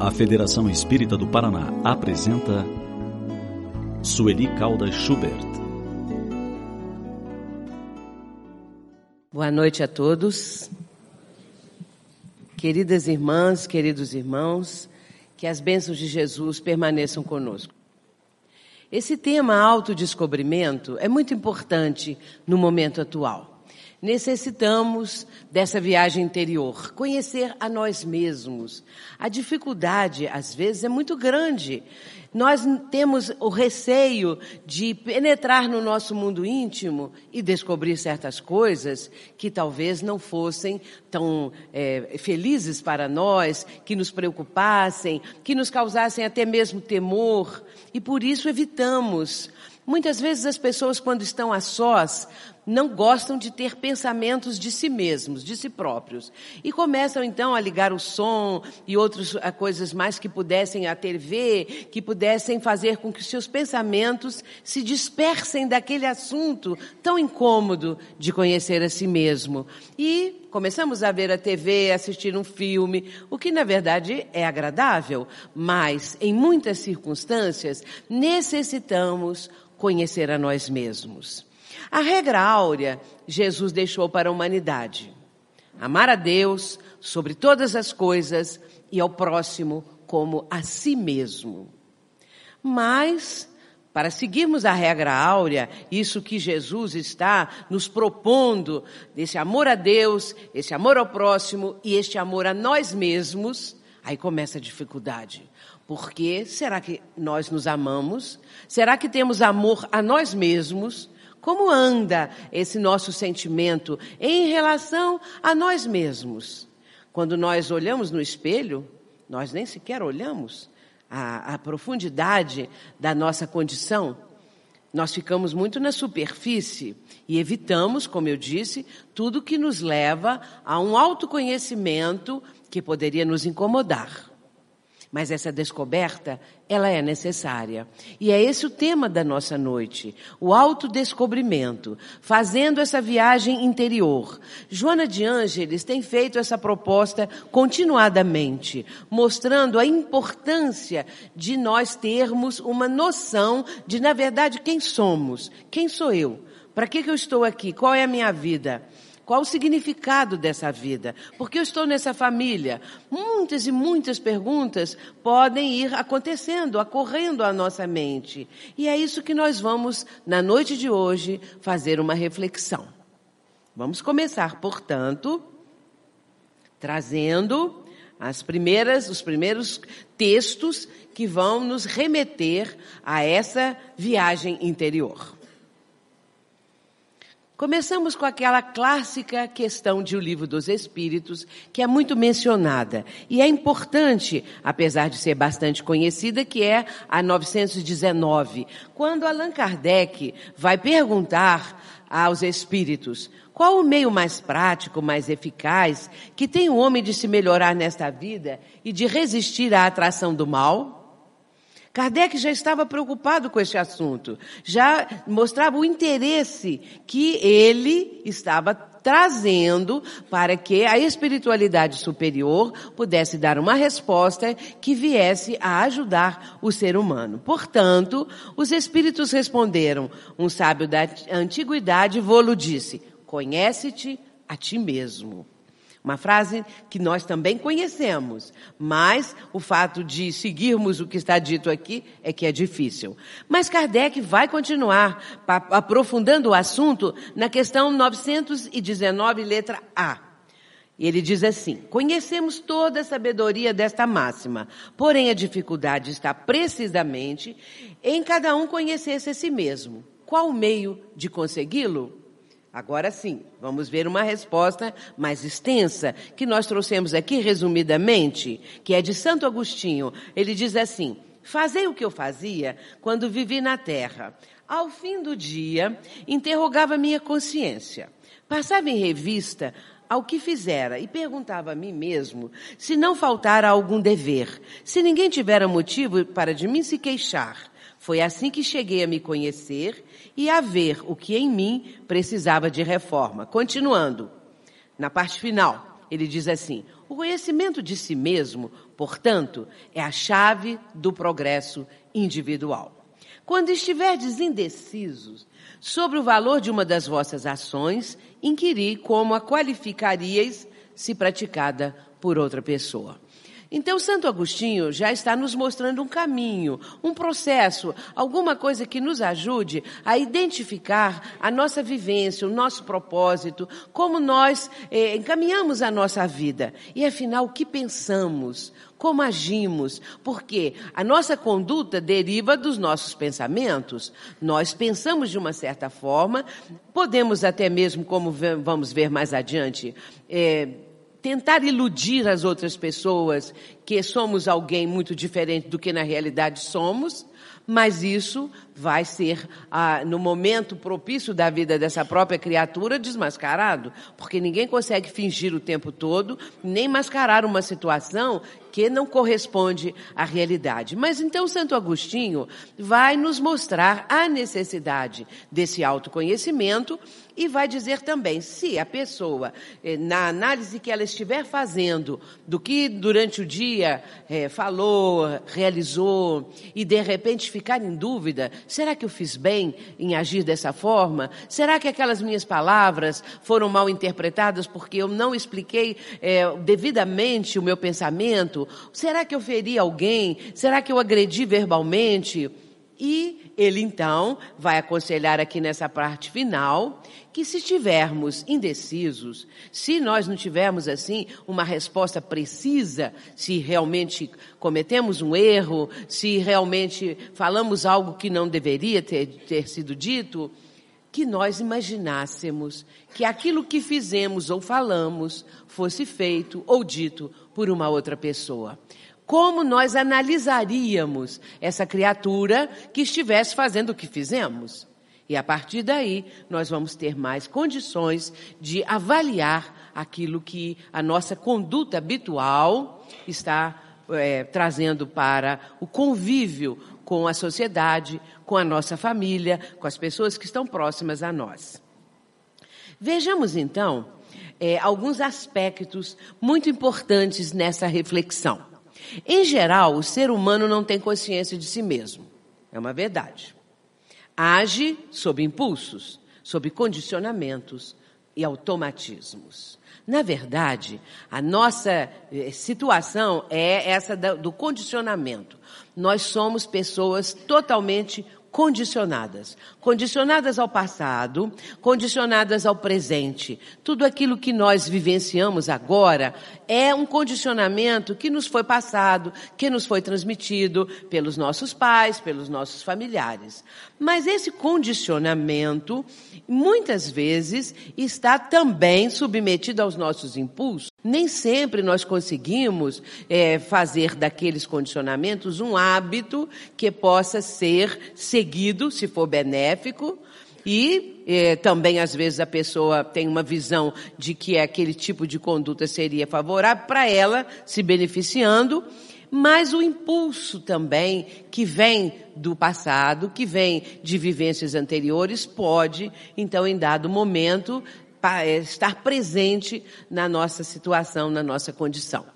A Federação Espírita do Paraná apresenta Sueli Caldas Schubert. Boa noite a todos. Queridas irmãs, queridos irmãos, que as bênçãos de Jesus permaneçam conosco. Esse tema autodescobrimento é muito importante no momento atual. Necessitamos dessa viagem interior, conhecer a nós mesmos. A dificuldade, às vezes, é muito grande. Nós temos o receio de penetrar no nosso mundo íntimo e descobrir certas coisas que talvez não fossem tão é, felizes para nós, que nos preocupassem, que nos causassem até mesmo temor. E por isso evitamos. Muitas vezes as pessoas, quando estão a sós, não gostam de ter pensamentos de si mesmos, de si próprios. E começam então a ligar o som e outras coisas mais que pudessem, a TV, que pudessem fazer com que seus pensamentos se dispersem daquele assunto tão incômodo de conhecer a si mesmo. E começamos a ver a TV, assistir um filme, o que na verdade é agradável, mas em muitas circunstâncias necessitamos conhecer a nós mesmos. A regra áurea Jesus deixou para a humanidade: amar a Deus sobre todas as coisas e ao próximo como a si mesmo. Mas, para seguirmos a regra áurea, isso que Jesus está nos propondo, desse amor a Deus, esse amor ao próximo e este amor a nós mesmos, aí começa a dificuldade. Porque será que nós nos amamos? Será que temos amor a nós mesmos? Como anda esse nosso sentimento em relação a nós mesmos? Quando nós olhamos no espelho, nós nem sequer olhamos a, a profundidade da nossa condição. Nós ficamos muito na superfície e evitamos, como eu disse, tudo que nos leva a um autoconhecimento que poderia nos incomodar. Mas essa descoberta, ela é necessária. E é esse o tema da nossa noite. O autodescobrimento. Fazendo essa viagem interior. Joana de Ângeles tem feito essa proposta continuadamente, mostrando a importância de nós termos uma noção de, na verdade, quem somos. Quem sou eu? Para que, que eu estou aqui? Qual é a minha vida? Qual o significado dessa vida? Por que eu estou nessa família? Muitas e muitas perguntas podem ir acontecendo, ocorrendo à nossa mente. E é isso que nós vamos, na noite de hoje, fazer uma reflexão. Vamos começar, portanto, trazendo as primeiras, os primeiros textos que vão nos remeter a essa viagem interior. Começamos com aquela clássica questão de O Livro dos Espíritos, que é muito mencionada. E é importante, apesar de ser bastante conhecida, que é a 919, quando Allan Kardec vai perguntar aos espíritos qual o meio mais prático, mais eficaz, que tem o homem de se melhorar nesta vida e de resistir à atração do mal? Kardec já estava preocupado com esse assunto, já mostrava o interesse que ele estava trazendo para que a espiritualidade superior pudesse dar uma resposta que viesse a ajudar o ser humano. Portanto, os espíritos responderam. Um sábio da antiguidade vô-lo disse: Conhece-te a ti mesmo. Uma frase que nós também conhecemos, mas o fato de seguirmos o que está dito aqui é que é difícil. Mas Kardec vai continuar aprofundando o assunto na questão 919, letra A. E ele diz assim: Conhecemos toda a sabedoria desta máxima, porém a dificuldade está precisamente em cada um conhecer-se a si mesmo. Qual o meio de consegui-lo? Agora sim, vamos ver uma resposta mais extensa que nós trouxemos aqui resumidamente, que é de Santo Agostinho. Ele diz assim: Fazei o que eu fazia quando vivi na terra. Ao fim do dia, interrogava minha consciência. Passava em revista ao que fizera e perguntava a mim mesmo se não faltara algum dever, se ninguém tivera motivo para de mim se queixar. Foi assim que cheguei a me conhecer e a ver o que em mim precisava de reforma. Continuando, na parte final, ele diz assim: O conhecimento de si mesmo, portanto, é a chave do progresso individual. Quando estiverdes indecisos sobre o valor de uma das vossas ações, inquiri como a qualificaríeis se praticada por outra pessoa. Então, Santo Agostinho já está nos mostrando um caminho, um processo, alguma coisa que nos ajude a identificar a nossa vivência, o nosso propósito, como nós eh, encaminhamos a nossa vida. E afinal, o que pensamos, como agimos, porque a nossa conduta deriva dos nossos pensamentos. Nós pensamos de uma certa forma, podemos até mesmo, como vamos ver mais adiante, eh, tentar iludir as outras pessoas que somos alguém muito diferente do que na realidade somos, mas isso vai ser, ah, no momento propício da vida dessa própria criatura, desmascarado, porque ninguém consegue fingir o tempo todo, nem mascarar uma situação que não corresponde à realidade. Mas então Santo Agostinho vai nos mostrar a necessidade desse autoconhecimento e vai dizer também se a pessoa, eh, na análise que ela estiver fazendo do que durante o dia é, falou, realizou, e de repente ficar em dúvida, será que eu fiz bem em agir dessa forma? Será que aquelas minhas palavras foram mal interpretadas porque eu não expliquei é, devidamente o meu pensamento? Será que eu feri alguém? Será que eu agredi verbalmente? E ele então vai aconselhar aqui nessa parte final que se estivermos indecisos, se nós não tivermos assim uma resposta precisa, se realmente cometemos um erro, se realmente falamos algo que não deveria ter, ter sido dito, que nós imaginássemos que aquilo que fizemos ou falamos fosse feito ou dito por uma outra pessoa como nós analisaríamos essa criatura que estivesse fazendo o que fizemos. E a partir daí, nós vamos ter mais condições de avaliar aquilo que a nossa conduta habitual está é, trazendo para o convívio com a sociedade, com a nossa família, com as pessoas que estão próximas a nós. Vejamos então é, alguns aspectos muito importantes nessa reflexão. Em geral, o ser humano não tem consciência de si mesmo. É uma verdade. Age sob impulsos, sob condicionamentos e automatismos. Na verdade, a nossa eh, situação é essa do condicionamento. Nós somos pessoas totalmente condicionadas. Condicionadas ao passado, condicionadas ao presente. Tudo aquilo que nós vivenciamos agora é um condicionamento que nos foi passado, que nos foi transmitido pelos nossos pais, pelos nossos familiares. Mas esse condicionamento, muitas vezes, está também submetido aos nossos impulsos. Nem sempre nós conseguimos é, fazer daqueles condicionamentos um hábito que possa ser seguido, se for benéfico, e eh, também, às vezes, a pessoa tem uma visão de que aquele tipo de conduta seria favorável para ela, se beneficiando, mas o impulso também que vem do passado, que vem de vivências anteriores, pode, então, em dado momento, estar presente na nossa situação, na nossa condição.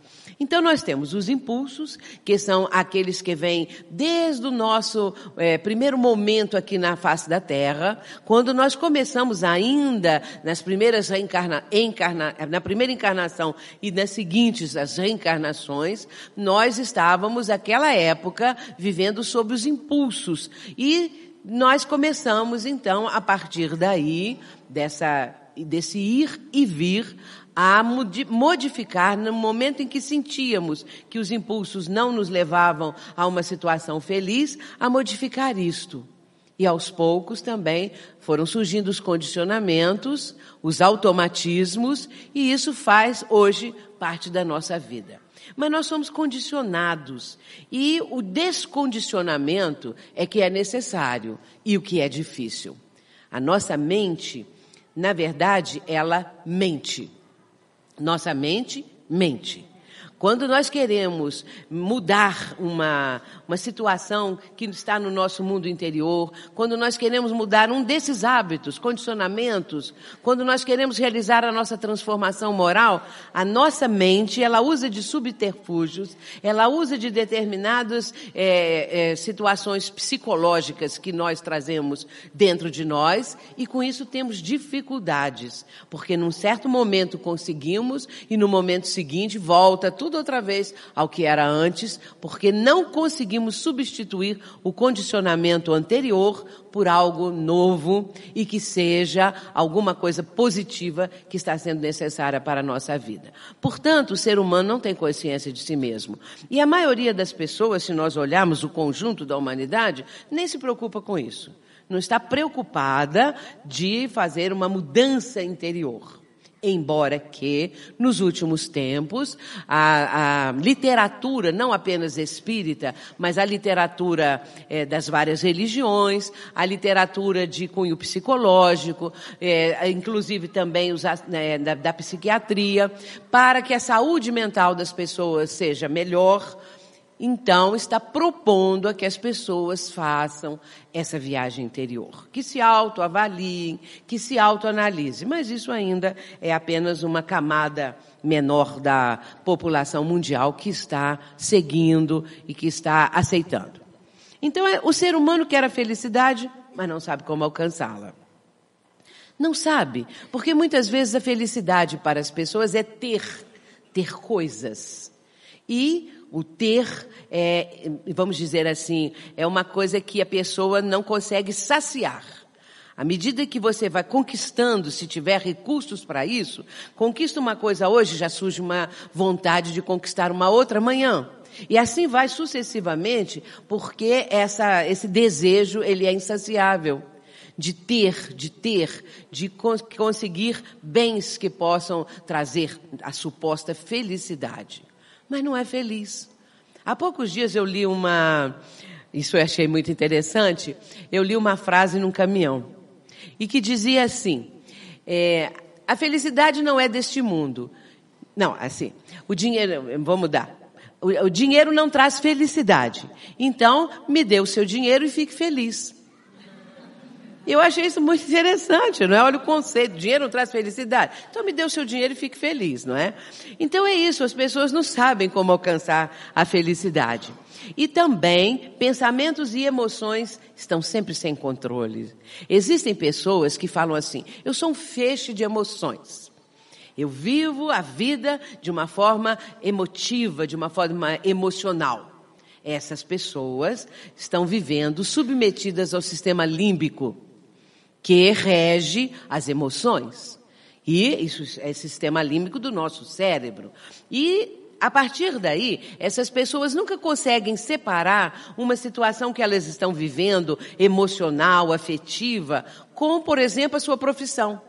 Então nós temos os impulsos, que são aqueles que vêm desde o nosso é, primeiro momento aqui na face da Terra, quando nós começamos ainda nas primeiras reencarna, encarna, na primeira encarnação e nas seguintes as reencarnações, nós estávamos naquela época vivendo sob os impulsos e nós começamos então a partir daí dessa desse ir e vir a modificar no momento em que sentíamos que os impulsos não nos levavam a uma situação feliz, a modificar isto. E aos poucos também foram surgindo os condicionamentos, os automatismos, e isso faz hoje parte da nossa vida. Mas nós somos condicionados e o descondicionamento é que é necessário e o que é difícil. A nossa mente, na verdade, ela mente. Nossa mente mente. Quando nós queremos mudar uma, uma situação que está no nosso mundo interior, quando nós queremos mudar um desses hábitos, condicionamentos, quando nós queremos realizar a nossa transformação moral, a nossa mente, ela usa de subterfúgios, ela usa de determinadas é, é, situações psicológicas que nós trazemos dentro de nós e com isso temos dificuldades, porque num certo momento conseguimos e no momento seguinte volta tudo outra vez ao que era antes, porque não conseguimos substituir o condicionamento anterior por algo novo e que seja alguma coisa positiva que está sendo necessária para a nossa vida. Portanto, o ser humano não tem consciência de si mesmo. E a maioria das pessoas, se nós olharmos o conjunto da humanidade, nem se preocupa com isso. Não está preocupada de fazer uma mudança interior. Embora que, nos últimos tempos, a, a literatura, não apenas espírita, mas a literatura é, das várias religiões, a literatura de cunho psicológico, é, inclusive também os, é, da, da psiquiatria, para que a saúde mental das pessoas seja melhor, então está propondo a que as pessoas façam essa viagem interior, que se autoavaliem, que se autoanalisem, mas isso ainda é apenas uma camada menor da população mundial que está seguindo e que está aceitando. Então é, o ser humano quer a felicidade, mas não sabe como alcançá-la. Não sabe, porque muitas vezes a felicidade para as pessoas é ter, ter coisas. E o ter, é, vamos dizer assim, é uma coisa que a pessoa não consegue saciar. À medida que você vai conquistando, se tiver recursos para isso, conquista uma coisa hoje, já surge uma vontade de conquistar uma outra amanhã. E assim vai sucessivamente, porque essa, esse desejo, ele é insaciável. De ter, de ter, de conseguir bens que possam trazer a suposta felicidade mas não é feliz. Há poucos dias eu li uma, isso eu achei muito interessante, eu li uma frase num caminhão, e que dizia assim, é, a felicidade não é deste mundo. Não, assim, o dinheiro, vou mudar. O, o dinheiro não traz felicidade. Então, me dê o seu dinheiro e fique feliz. Eu achei isso muito interessante, não é? Olha o conceito, dinheiro não traz felicidade. Então me dê o seu dinheiro e fique feliz, não é? Então é isso, as pessoas não sabem como alcançar a felicidade. E também, pensamentos e emoções estão sempre sem controle. Existem pessoas que falam assim, eu sou um feixe de emoções. Eu vivo a vida de uma forma emotiva, de uma forma emocional. Essas pessoas estão vivendo submetidas ao sistema límbico que rege as emoções. E isso é sistema límbico do nosso cérebro. E a partir daí, essas pessoas nunca conseguem separar uma situação que elas estão vivendo, emocional, afetiva, com, por exemplo, a sua profissão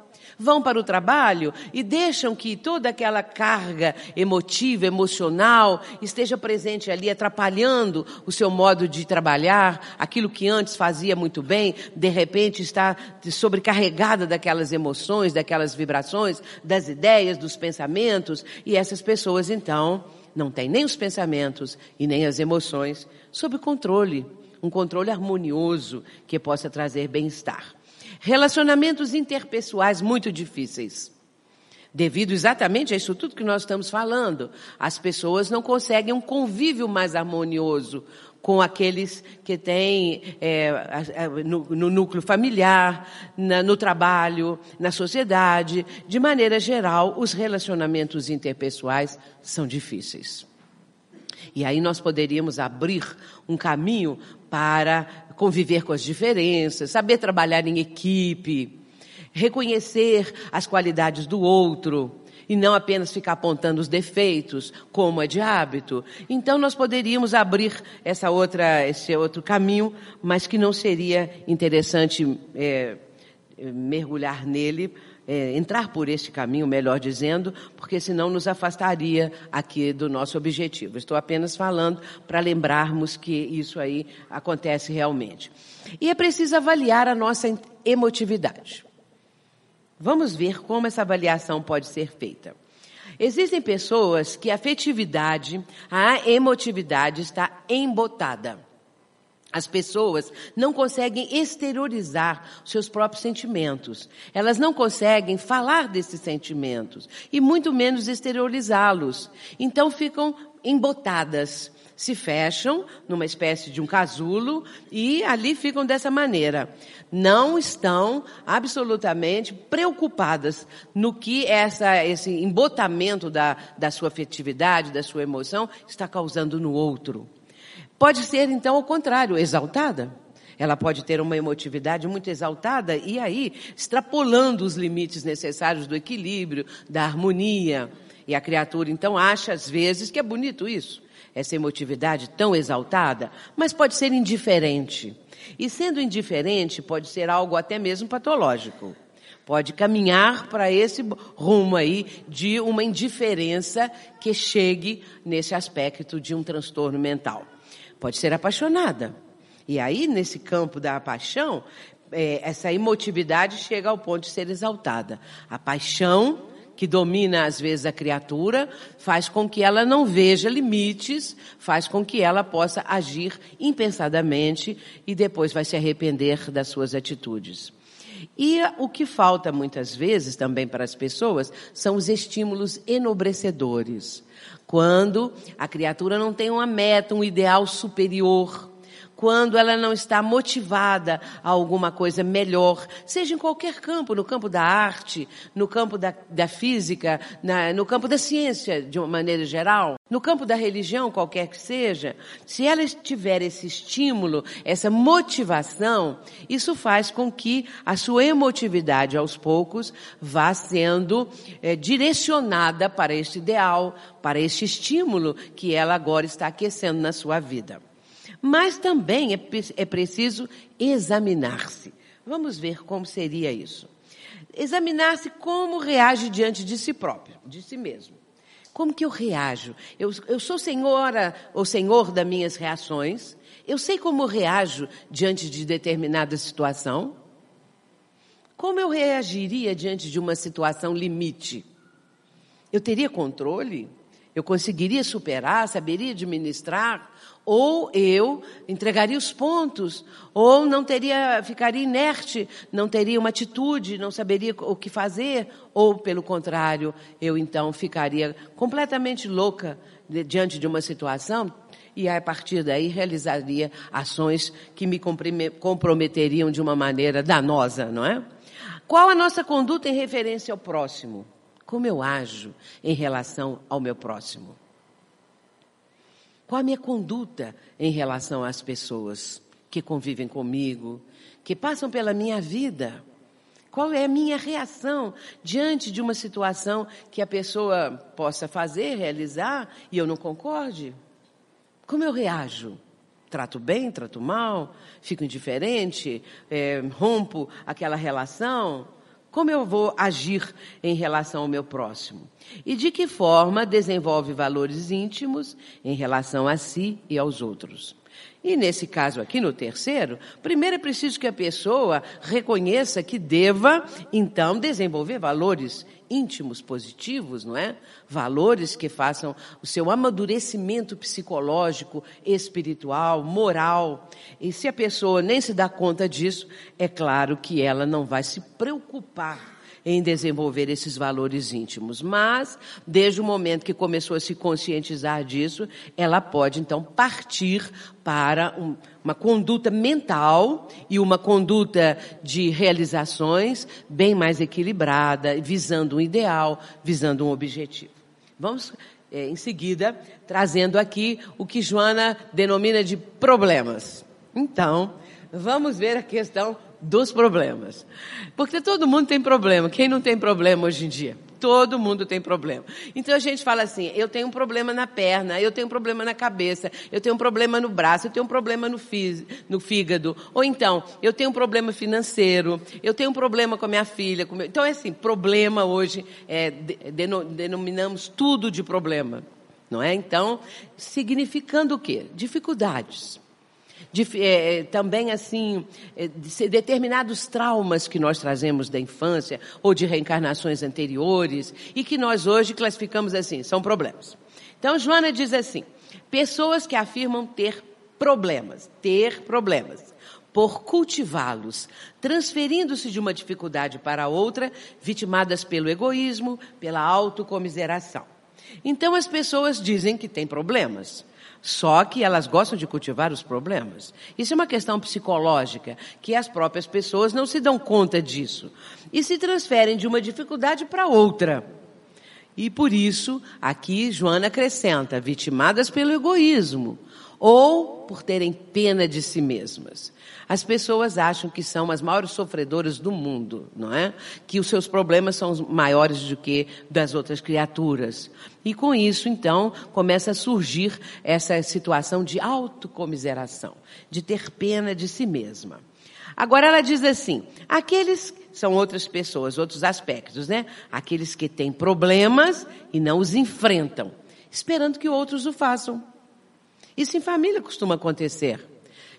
vão para o trabalho e deixam que toda aquela carga emotiva, emocional, esteja presente ali, atrapalhando o seu modo de trabalhar, aquilo que antes fazia muito bem, de repente está sobrecarregada daquelas emoções, daquelas vibrações, das ideias, dos pensamentos, e essas pessoas então não têm nem os pensamentos e nem as emoções sob controle, um controle harmonioso que possa trazer bem-estar. Relacionamentos interpessoais muito difíceis. Devido exatamente a isso tudo que nós estamos falando, as pessoas não conseguem um convívio mais harmonioso com aqueles que têm é, no, no, núcleo familiar, na, no trabalho, na sociedade. De maneira geral, os relacionamentos interpessoais são difíceis. E aí nós poderíamos abrir um caminho para conviver com as diferenças, saber trabalhar em equipe, reconhecer as qualidades do outro e não apenas ficar apontando os defeitos, como é de hábito. Então nós poderíamos abrir essa outra, esse outro caminho, mas que não seria interessante é, mergulhar nele é, entrar por este caminho, melhor dizendo, porque senão nos afastaria aqui do nosso objetivo. Estou apenas falando para lembrarmos que isso aí acontece realmente. E é preciso avaliar a nossa emotividade. Vamos ver como essa avaliação pode ser feita. Existem pessoas que a afetividade, a emotividade está embotada. As pessoas não conseguem exteriorizar seus próprios sentimentos. Elas não conseguem falar desses sentimentos e muito menos exteriorizá-los. Então ficam embotadas, se fecham numa espécie de um casulo e ali ficam dessa maneira. Não estão absolutamente preocupadas no que essa, esse embotamento da, da sua afetividade, da sua emoção está causando no outro. Pode ser, então, ao contrário, exaltada. Ela pode ter uma emotividade muito exaltada e aí extrapolando os limites necessários do equilíbrio, da harmonia. E a criatura então acha às vezes que é bonito isso, essa emotividade tão exaltada, mas pode ser indiferente. E sendo indiferente, pode ser algo até mesmo patológico. Pode caminhar para esse rumo aí de uma indiferença que chegue nesse aspecto de um transtorno mental pode ser apaixonada. E aí, nesse campo da paixão, é, essa emotividade chega ao ponto de ser exaltada. A paixão, que domina às vezes a criatura, faz com que ela não veja limites, faz com que ela possa agir impensadamente e depois vai se arrepender das suas atitudes. E o que falta muitas vezes também para as pessoas são os estímulos enobrecedores. Quando a criatura não tem uma meta, um ideal superior, quando ela não está motivada a alguma coisa melhor, seja em qualquer campo, no campo da arte, no campo da, da física, na, no campo da ciência, de uma maneira geral, no campo da religião, qualquer que seja, se ela tiver esse estímulo, essa motivação, isso faz com que a sua emotividade, aos poucos, vá sendo é, direcionada para este ideal, para este estímulo que ela agora está aquecendo na sua vida. Mas também é, é preciso examinar-se. Vamos ver como seria isso. Examinar-se como reage diante de si próprio, de si mesmo. Como que eu reajo? Eu, eu sou senhora ou senhor das minhas reações. Eu sei como reajo diante de determinada situação. Como eu reagiria diante de uma situação limite? Eu teria controle? Eu conseguiria superar? Saberia administrar? Ou eu entregaria os pontos, ou não teria, ficaria inerte, não teria uma atitude, não saberia o que fazer, ou pelo contrário, eu então ficaria completamente louca diante de uma situação e a partir daí realizaria ações que me comprometeriam de uma maneira danosa, não é? Qual a nossa conduta em referência ao próximo? Como eu ajo em relação ao meu próximo? Qual a minha conduta em relação às pessoas que convivem comigo, que passam pela minha vida? Qual é a minha reação diante de uma situação que a pessoa possa fazer, realizar e eu não concorde? Como eu reajo? Trato bem, trato mal? Fico indiferente? É, rompo aquela relação? Como eu vou agir em relação ao meu próximo? E de que forma desenvolve valores íntimos em relação a si e aos outros? E nesse caso aqui, no terceiro, primeiro é preciso que a pessoa reconheça que deva, então, desenvolver valores íntimos positivos, não é? Valores que façam o seu amadurecimento psicológico, espiritual, moral. E se a pessoa nem se dá conta disso, é claro que ela não vai se preocupar em desenvolver esses valores íntimos. Mas, desde o momento que começou a se conscientizar disso, ela pode então partir para um, uma conduta mental e uma conduta de realizações bem mais equilibrada, visando um ideal, visando um objetivo. Vamos é, em seguida, trazendo aqui o que Joana denomina de problemas. Então, vamos ver a questão dos problemas. Porque todo mundo tem problema. Quem não tem problema hoje em dia? Todo mundo tem problema. Então a gente fala assim: eu tenho um problema na perna, eu tenho um problema na cabeça, eu tenho um problema no braço, eu tenho um problema no, no fígado. Ou então, eu tenho um problema financeiro, eu tenho um problema com a minha filha. Meu... Então é assim: problema hoje, é, denominamos tudo de problema. Não é? Então, significando o quê? Dificuldades De, é, também, assim, é, de determinados traumas que nós trazemos da infância ou de reencarnações anteriores e que nós hoje classificamos assim, são problemas. Então, Joana diz assim: pessoas que afirmam ter problemas, ter problemas, por cultivá-los, transferindo-se de uma dificuldade para outra, vitimadas pelo egoísmo, pela autocomiseração. Então as pessoas dizem que têm problemas. Só que elas gostam de cultivar os problemas. Isso é uma questão psicológica, que as próprias pessoas não se dão conta disso. E se transferem de uma dificuldade para outra. E por isso, aqui Joana acrescenta, vitimadas pelo egoísmo ou por terem pena de si mesmas. As pessoas acham que são as maiores sofredoras do mundo, não é? Que os seus problemas são maiores do que das outras criaturas. E com isso, então, começa a surgir essa situação de autocomiseração, de ter pena de si mesma. Agora ela diz assim: aqueles são outras pessoas, outros aspectos, né? Aqueles que têm problemas e não os enfrentam, esperando que outros o façam. Isso em família costuma acontecer.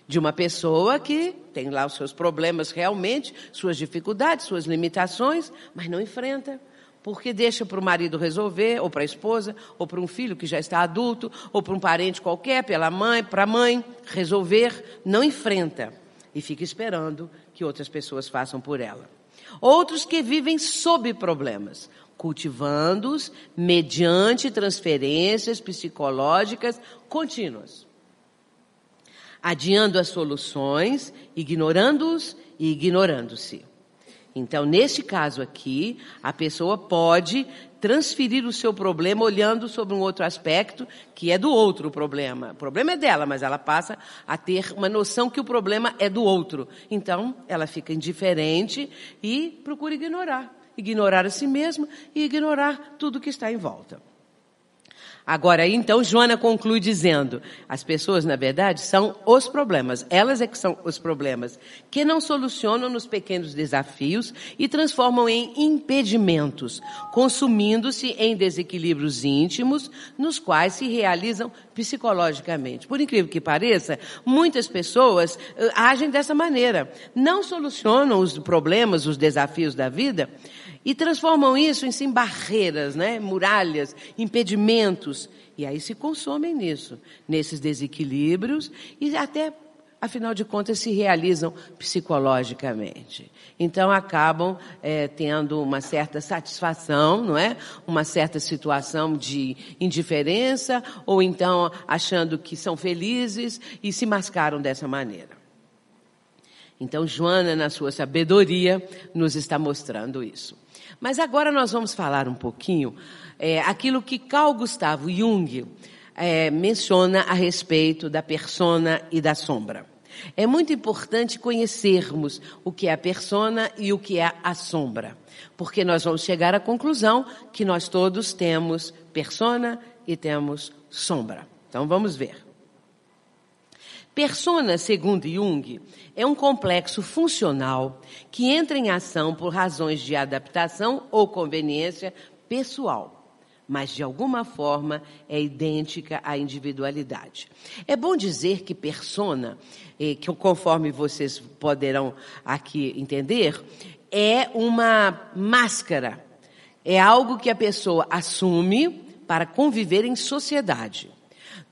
De uma pessoa que tem lá os seus problemas realmente, suas dificuldades, suas limitações, mas não enfrenta. Porque deixa para o marido resolver, ou para a esposa, ou para um filho que já está adulto, ou para um parente qualquer, pela mãe, para a mãe, resolver, não enfrenta. E fica esperando que outras pessoas façam por ela. Outros que vivem sob problemas cultivando-os mediante transferências psicológicas contínuas, adiando as soluções, ignorando-os e ignorando-se. Então, neste caso aqui, a pessoa pode transferir o seu problema olhando sobre um outro aspecto que é do outro problema. O problema é dela, mas ela passa a ter uma noção que o problema é do outro. Então, ela fica indiferente e procura ignorar ignorar a si mesma e ignorar tudo que está em volta. Agora, então, Joana conclui dizendo: as pessoas, na verdade, são os problemas. Elas é que são os problemas, que não solucionam nos pequenos desafios e transformam em impedimentos, consumindo-se em desequilíbrios íntimos, nos quais se realizam psicologicamente. Por incrível que pareça, muitas pessoas uh, agem dessa maneira. Não solucionam os problemas, os desafios da vida, e transformam isso em sim, barreiras, né? muralhas, impedimentos. E aí se consomem nisso, nesses desequilíbrios e até, afinal de contas, se realizam psicologicamente. Então acabam é, tendo uma certa satisfação, não é? Uma certa situação de indiferença ou então achando que são felizes e se mascaram dessa maneira. Então Joana, na sua sabedoria, nos está mostrando isso. Mas agora nós vamos falar um pouquinho é, aquilo que Carl Gustavo Jung é, menciona a respeito da persona e da sombra. É muito importante conhecermos o que é a persona e o que é a sombra, porque nós vamos chegar à conclusão que nós todos temos persona e temos sombra. Então vamos ver. Persona, segundo Jung, é um complexo funcional que entra em ação por razões de adaptação ou conveniência pessoal, mas de alguma forma é idêntica à individualidade. É bom dizer que persona, eh, que conforme vocês poderão aqui entender, é uma máscara, é algo que a pessoa assume para conviver em sociedade.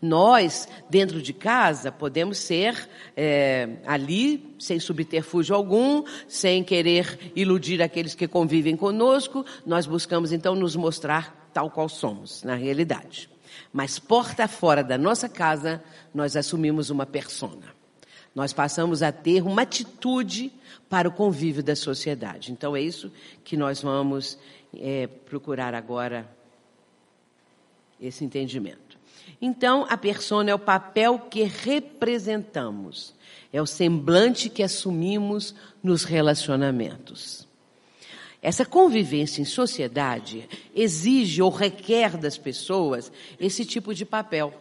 Nós, dentro de casa, podemos ser é, ali, sem subterfúgio algum, sem querer iludir aqueles que convivem conosco, nós buscamos então nos mostrar tal qual somos, na realidade. Mas porta fora da nossa casa, nós assumimos uma persona. Nós passamos a ter uma atitude para o convívio da sociedade. Então é isso que nós vamos é, procurar agora esse entendimento. Então, a persona é o papel que representamos, é o semblante que assumimos nos relacionamentos. Essa convivência em sociedade exige ou requer das pessoas esse tipo de papel,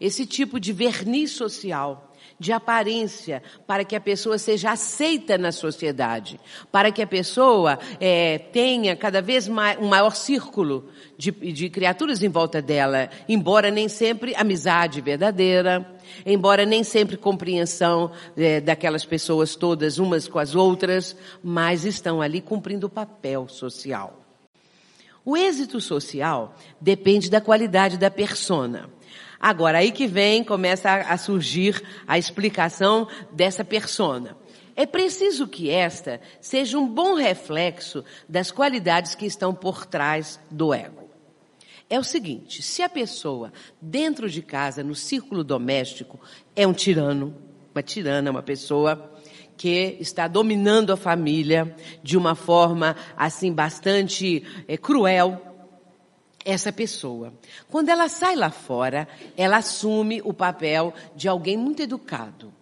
esse tipo de verniz social, de aparência, para que a pessoa seja aceita na sociedade, para que a pessoa é, tenha cada vez mais, um maior círculo de, de criaturas em volta dela, embora nem sempre amizade verdadeira, embora nem sempre compreensão é, daquelas pessoas todas umas com as outras, mas estão ali cumprindo o papel social. O êxito social depende da qualidade da persona. Agora, aí que vem, começa a, surgir a explicação dessa persona. É preciso que esta seja um bom reflexo das qualidades que estão por trás do ego. É o seguinte, se a pessoa, dentro de casa, no círculo doméstico, é um tirano, uma tirana, uma pessoa que está dominando a família de uma forma assim bastante é, cruel. Essa pessoa, quando ela sai lá fora, ela assume o papel de alguém muito educado,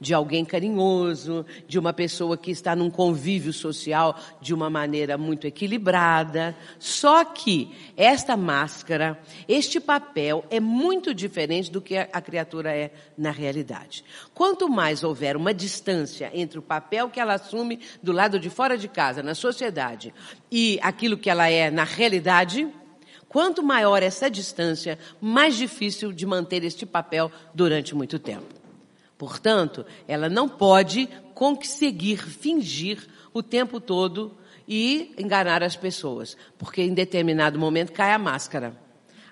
de alguém carinhoso, de uma pessoa que está num convívio social de uma maneira muito equilibrada. Só que esta máscara, este papel é muito diferente do que a criatura é na realidade. Quanto mais houver uma distância entre o papel que ela assume do lado de fora de casa, na sociedade, e aquilo que ela é na realidade, Quanto maior essa distância, mais difícil de manter este papel durante muito tempo. Portanto, ela não pode conseguir fingir o tempo todo e enganar as pessoas, porque em determinado momento cai a máscara.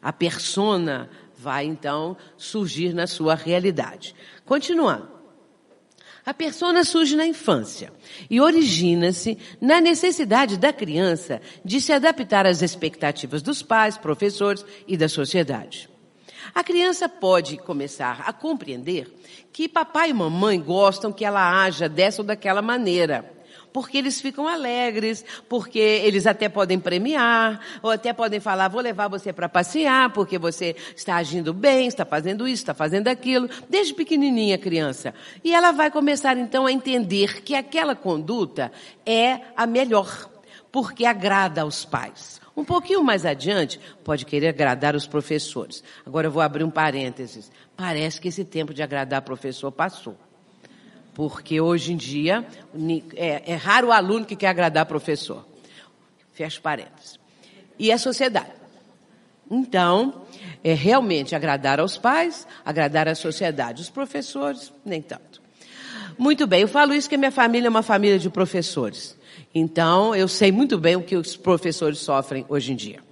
A persona vai então surgir na sua realidade. Continuando. A persona surge na infância e origina-se na necessidade da criança de se adaptar às expectativas dos pais, professores e da sociedade. A criança pode começar a compreender que papai e mamãe gostam que ela haja dessa ou daquela maneira. Porque eles ficam alegres, porque eles até podem premiar, ou até podem falar, vou levar você para passear, porque você está agindo bem, está fazendo isso, está fazendo aquilo, desde pequenininha criança. E ela vai começar então a entender que aquela conduta é a melhor, porque agrada aos pais. Um pouquinho mais adiante, pode querer agradar os professores. Agora eu vou abrir um parênteses. Parece que esse tempo de agradar professor passou. Porque hoje em dia é, é raro o aluno que quer agradar professor. Fecha parênteses. E a sociedade. Então, é realmente agradar aos pais, agradar à sociedade. Os professores, nem tanto. Muito bem, eu falo isso que minha família é uma família de professores. Então, eu sei muito bem o que os professores sofrem hoje em dia.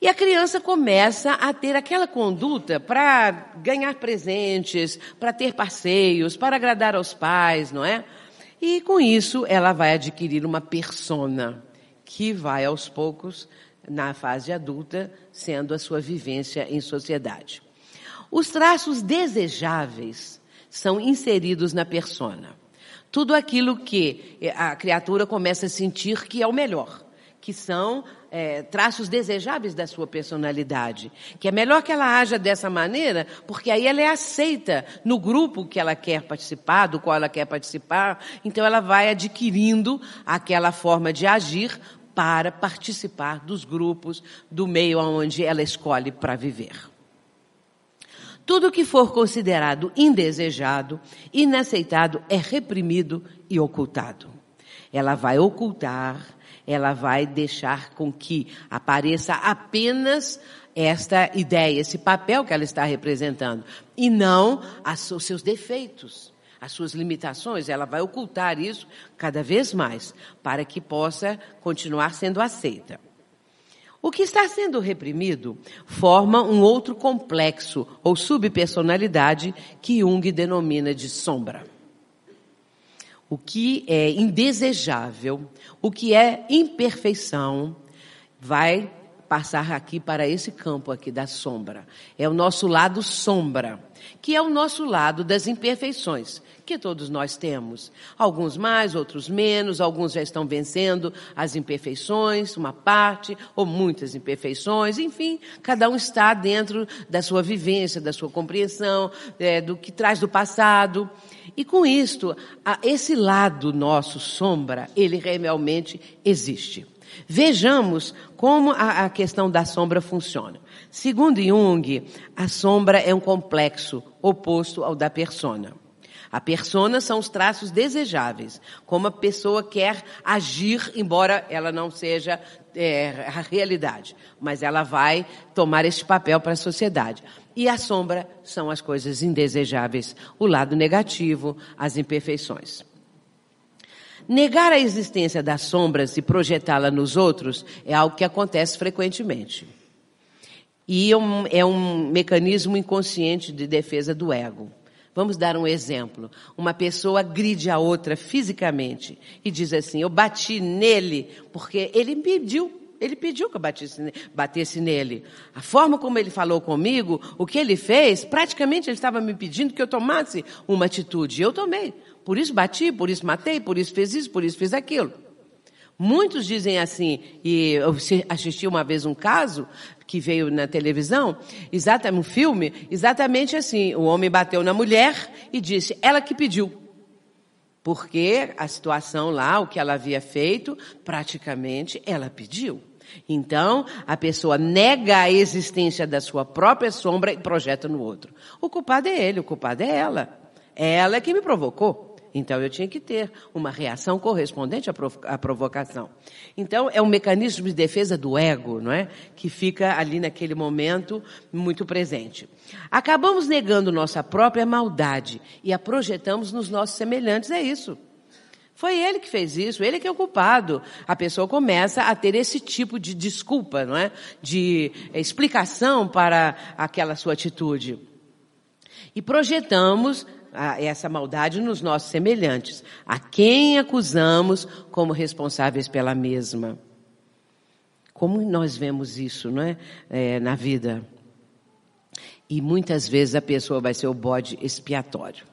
E a criança começa a ter aquela conduta para ganhar presentes, para ter passeios, para agradar aos pais, não é? E com isso ela vai adquirir uma persona que vai aos poucos, na fase adulta, sendo a sua vivência em sociedade. Os traços desejáveis são inseridos na persona tudo aquilo que a criatura começa a sentir que é o melhor, que são é, traços desejáveis da sua personalidade. Que é melhor que ela haja dessa maneira, porque aí ela é aceita no grupo que ela quer participar, do qual ela quer participar. Então ela vai adquirindo aquela forma de agir para participar dos grupos, do meio onde ela escolhe para viver. Tudo que for considerado indesejado, inaceitado, é reprimido e ocultado. Ela vai ocultar, ela vai deixar com que apareça apenas esta ideia, esse papel que ela está representando, e não os seus defeitos, as suas limitações. Ela vai ocultar isso cada vez mais, para que possa continuar sendo aceita. O que está sendo reprimido forma um outro complexo ou subpersonalidade que Jung denomina de sombra. O que é indesejável, o que é imperfeição, vai passar aqui para esse campo aqui da sombra. É o nosso lado sombra, que é o nosso lado das imperfeições, que todos nós temos. Alguns mais, outros menos, alguns já estão vencendo as imperfeições, uma parte, ou muitas imperfeições, enfim, cada um está dentro da sua vivência, da sua compreensão, é, do que traz do passado. E com isto, esse lado nosso, sombra, ele realmente existe. Vejamos como a, a questão da sombra funciona. Segundo Jung, a sombra é um complexo oposto ao da persona. A persona são os traços desejáveis, como a pessoa quer agir, embora ela não seja é, a realidade, mas ela vai tomar este papel para a sociedade. E a sombra são as coisas indesejáveis, o lado negativo, as imperfeições. Negar a existência das sombras e projetá-la nos outros é algo que acontece frequentemente. E é um, é um mecanismo inconsciente de defesa do ego. Vamos dar um exemplo. Uma pessoa agride a outra fisicamente e diz assim: Eu bati nele porque ele me pediu. Ele pediu que eu batesse, batesse nele. A forma como ele falou comigo, o que ele fez, praticamente ele estava me pedindo que eu tomasse uma atitude. E eu tomei. Por isso bati, por isso matei, por isso fez isso, por isso fez aquilo. Muitos dizem assim, e eu assisti uma vez um caso que veio na televisão, exatamente um filme, exatamente assim, o homem bateu na mulher e disse, ela que pediu. Porque a situação lá, o que ela havia feito, praticamente ela pediu. Então, a pessoa nega a existência da sua própria sombra e projeta no outro. O culpado é ele, o culpado é ela. Ela é que me provocou. Então eu tinha que ter uma reação correspondente à provocação. Então é um mecanismo de defesa do ego, não é? Que fica ali naquele momento muito presente. Acabamos negando nossa própria maldade e a projetamos nos nossos semelhantes, é isso. Foi ele que fez isso, ele que é o culpado. A pessoa começa a ter esse tipo de desculpa, não é? De explicação para aquela sua atitude. E projetamos essa maldade nos nossos semelhantes, a quem acusamos como responsáveis pela mesma. Como nós vemos isso, não é? é na vida. E muitas vezes a pessoa vai ser o bode expiatório.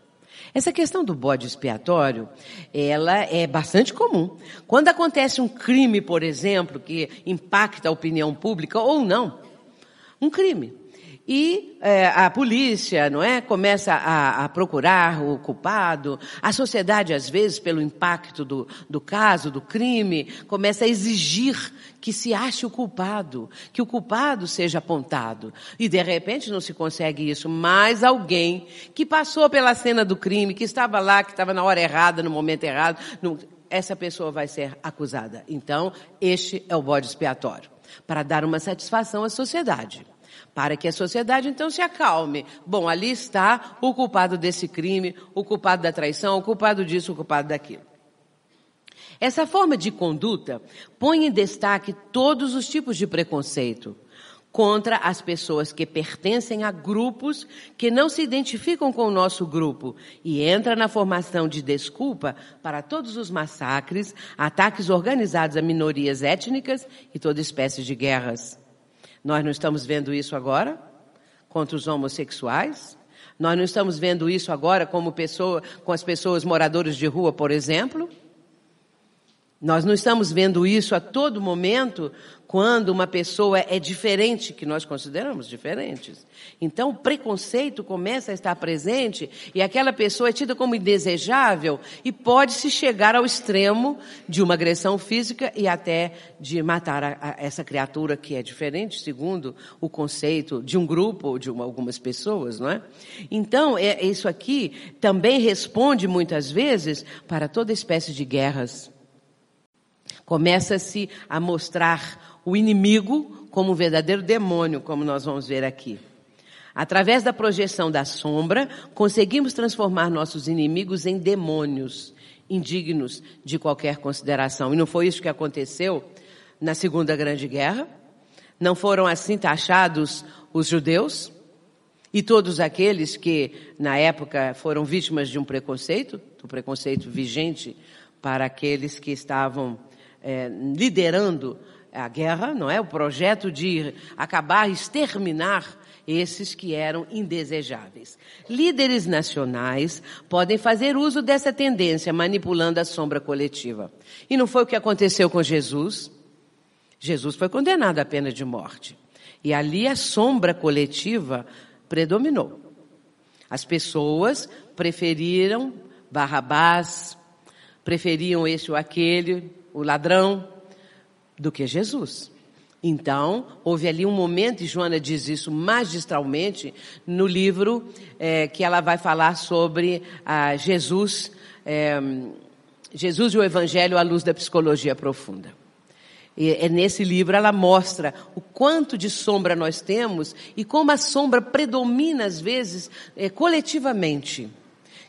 Essa questão do bode expiatório, ela é bastante comum. Quando acontece um crime, por exemplo, que impacta a opinião pública ou não, um crime. E é, a polícia, não é, começa a, a, procurar o culpado. A sociedade, às vezes, pelo impacto do, do caso, do crime, começa a exigir que se ache o culpado, que o culpado seja apontado. E de repente não se consegue isso, mas alguém que passou pela cena do crime, que estava lá, que estava na hora errada, no momento errado, não, essa pessoa vai ser acusada. Então, este é o bode expiatório para dar uma satisfação à sociedade para que a sociedade então se acalme. Bom, ali está o culpado desse crime, o culpado da traição, o culpado disso, o culpado daquilo. Essa forma de conduta põe em destaque todos os tipos de preconceito contra as pessoas que pertencem a grupos que não se identificam com o nosso grupo e entra na formação de desculpa para todos os massacres, ataques organizados a minorias étnicas e toda espécie de guerras. Nós não estamos vendo isso agora contra os homossexuais? Nós não estamos vendo isso agora como pessoa, com as pessoas moradoras de rua, por exemplo? Nós não estamos vendo isso a todo momento quando uma pessoa é diferente, que nós consideramos diferentes. Então, o preconceito começa a estar presente e aquela pessoa é tida como indesejável e pode-se chegar ao extremo de uma agressão física e até de matar a, a essa criatura que é diferente, segundo o conceito de um grupo ou de uma, algumas pessoas, não é? Então, é, isso aqui também responde muitas vezes para toda espécie de guerras. Começa-se a mostrar o inimigo como um verdadeiro demônio, como nós vamos ver aqui. Através da projeção da sombra, conseguimos transformar nossos inimigos em demônios, indignos de qualquer consideração. E não foi isso que aconteceu na Segunda Grande Guerra? Não foram assim taxados os judeus? E todos aqueles que, na época, foram vítimas de um preconceito, do preconceito vigente para aqueles que estavam é, liderando a guerra, não é? O projeto de acabar, exterminar esses que eram indesejáveis. Líderes nacionais podem fazer uso dessa tendência, manipulando a sombra coletiva. E não foi o que aconteceu com Jesus. Jesus foi condenado à pena de morte. E ali a sombra coletiva predominou. As pessoas preferiram Barrabás, preferiam esse ou aquele, o ladrão, do que Jesus. Então, houve ali um momento, e Joana diz isso magistralmente, no livro é, que ela vai falar sobre ah, Jesus, é, Jesus e o Evangelho à luz da psicologia profunda. E é nesse livro ela mostra o quanto de sombra nós temos e como a sombra predomina às vezes é, coletivamente,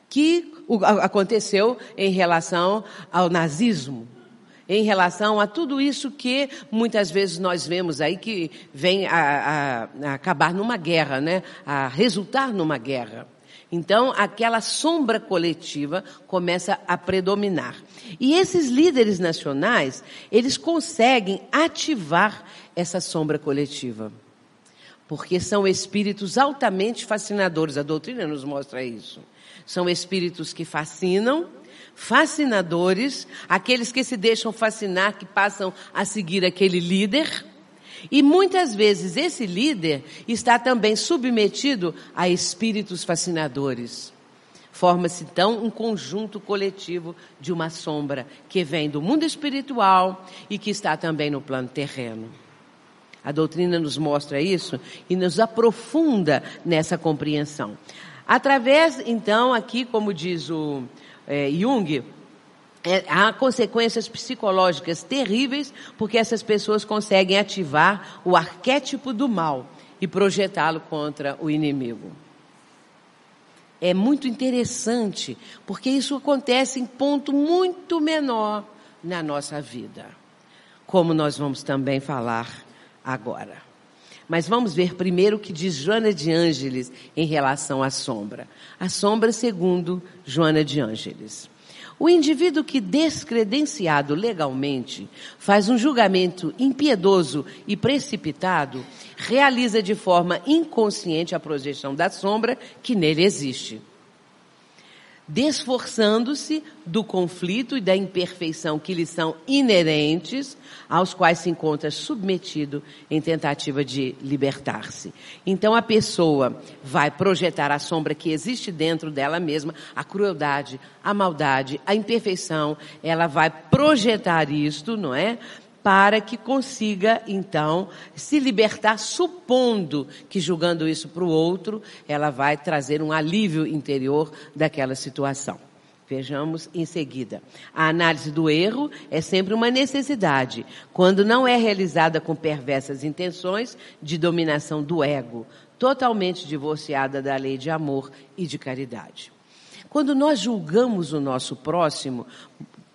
que aconteceu em relação ao nazismo em relação a tudo isso que muitas vezes nós vemos aí que vem a, a, a acabar numa guerra, né? A resultar numa guerra. Então, aquela sombra coletiva começa a predominar. E esses líderes nacionais, eles conseguem ativar essa sombra coletiva. Porque são espíritos altamente fascinadores. A doutrina nos mostra isso. São espíritos que fascinam, fascinadores, aqueles que se deixam fascinar, que passam a seguir aquele líder. E muitas vezes esse líder está também submetido a espíritos fascinadores. Forma-se então um conjunto coletivo de uma sombra que vem do mundo espiritual e que está também no plano terreno. A doutrina nos mostra isso e nos aprofunda nessa compreensão. Através, então, aqui, como diz o, é, Jung, é, há consequências psicológicas terríveis porque essas pessoas conseguem ativar o arquétipo do mal e projetá-lo contra o inimigo. É muito interessante porque isso acontece em ponto muito menor na nossa vida, como nós vamos também falar agora. Mas vamos ver primeiro o que diz Joana de Ângeles em relação à sombra. A sombra segundo Joana de Ângeles. O indivíduo que descredenciado legalmente faz um julgamento impiedoso e precipitado realiza de forma inconsciente a projeção da sombra que nele existe desforçando-se do conflito e da imperfeição que lhe são inerentes, aos quais se encontra submetido em tentativa de libertar-se. Então a pessoa vai projetar a sombra que existe dentro dela mesma, a crueldade, a maldade, a imperfeição, ela vai projetar isto, não é? Para que consiga, então, se libertar, supondo que julgando isso para o outro, ela vai trazer um alívio interior daquela situação. Vejamos em seguida. A análise do erro é sempre uma necessidade, quando não é realizada com perversas intenções de dominação do ego, totalmente divorciada da lei de amor e de caridade. Quando nós julgamos o nosso próximo,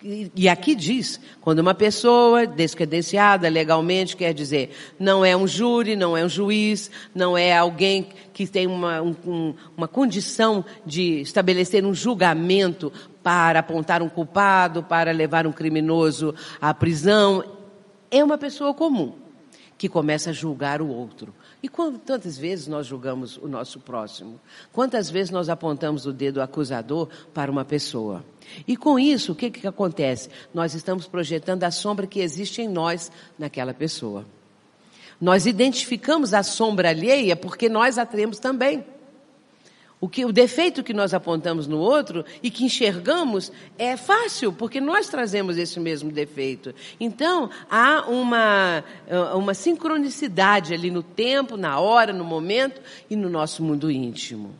e aqui diz, quando uma pessoa descredenciada legalmente, quer dizer, não é um júri, não é um juiz, não é alguém que tem uma, um, uma condição de estabelecer um julgamento para apontar um culpado, para levar um criminoso à prisão, é uma pessoa comum que começa a julgar o outro. E quantas vezes nós julgamos o nosso próximo? Quantas vezes nós apontamos o dedo acusador para uma pessoa? E com isso, o que, que acontece? Nós estamos projetando a sombra que existe em nós naquela pessoa. Nós identificamos a sombra alheia porque nós a temos também. O, que, o defeito que nós apontamos no outro e que enxergamos é fácil, porque nós trazemos esse mesmo defeito. Então, há uma, uma sincronicidade ali no tempo, na hora, no momento e no nosso mundo íntimo.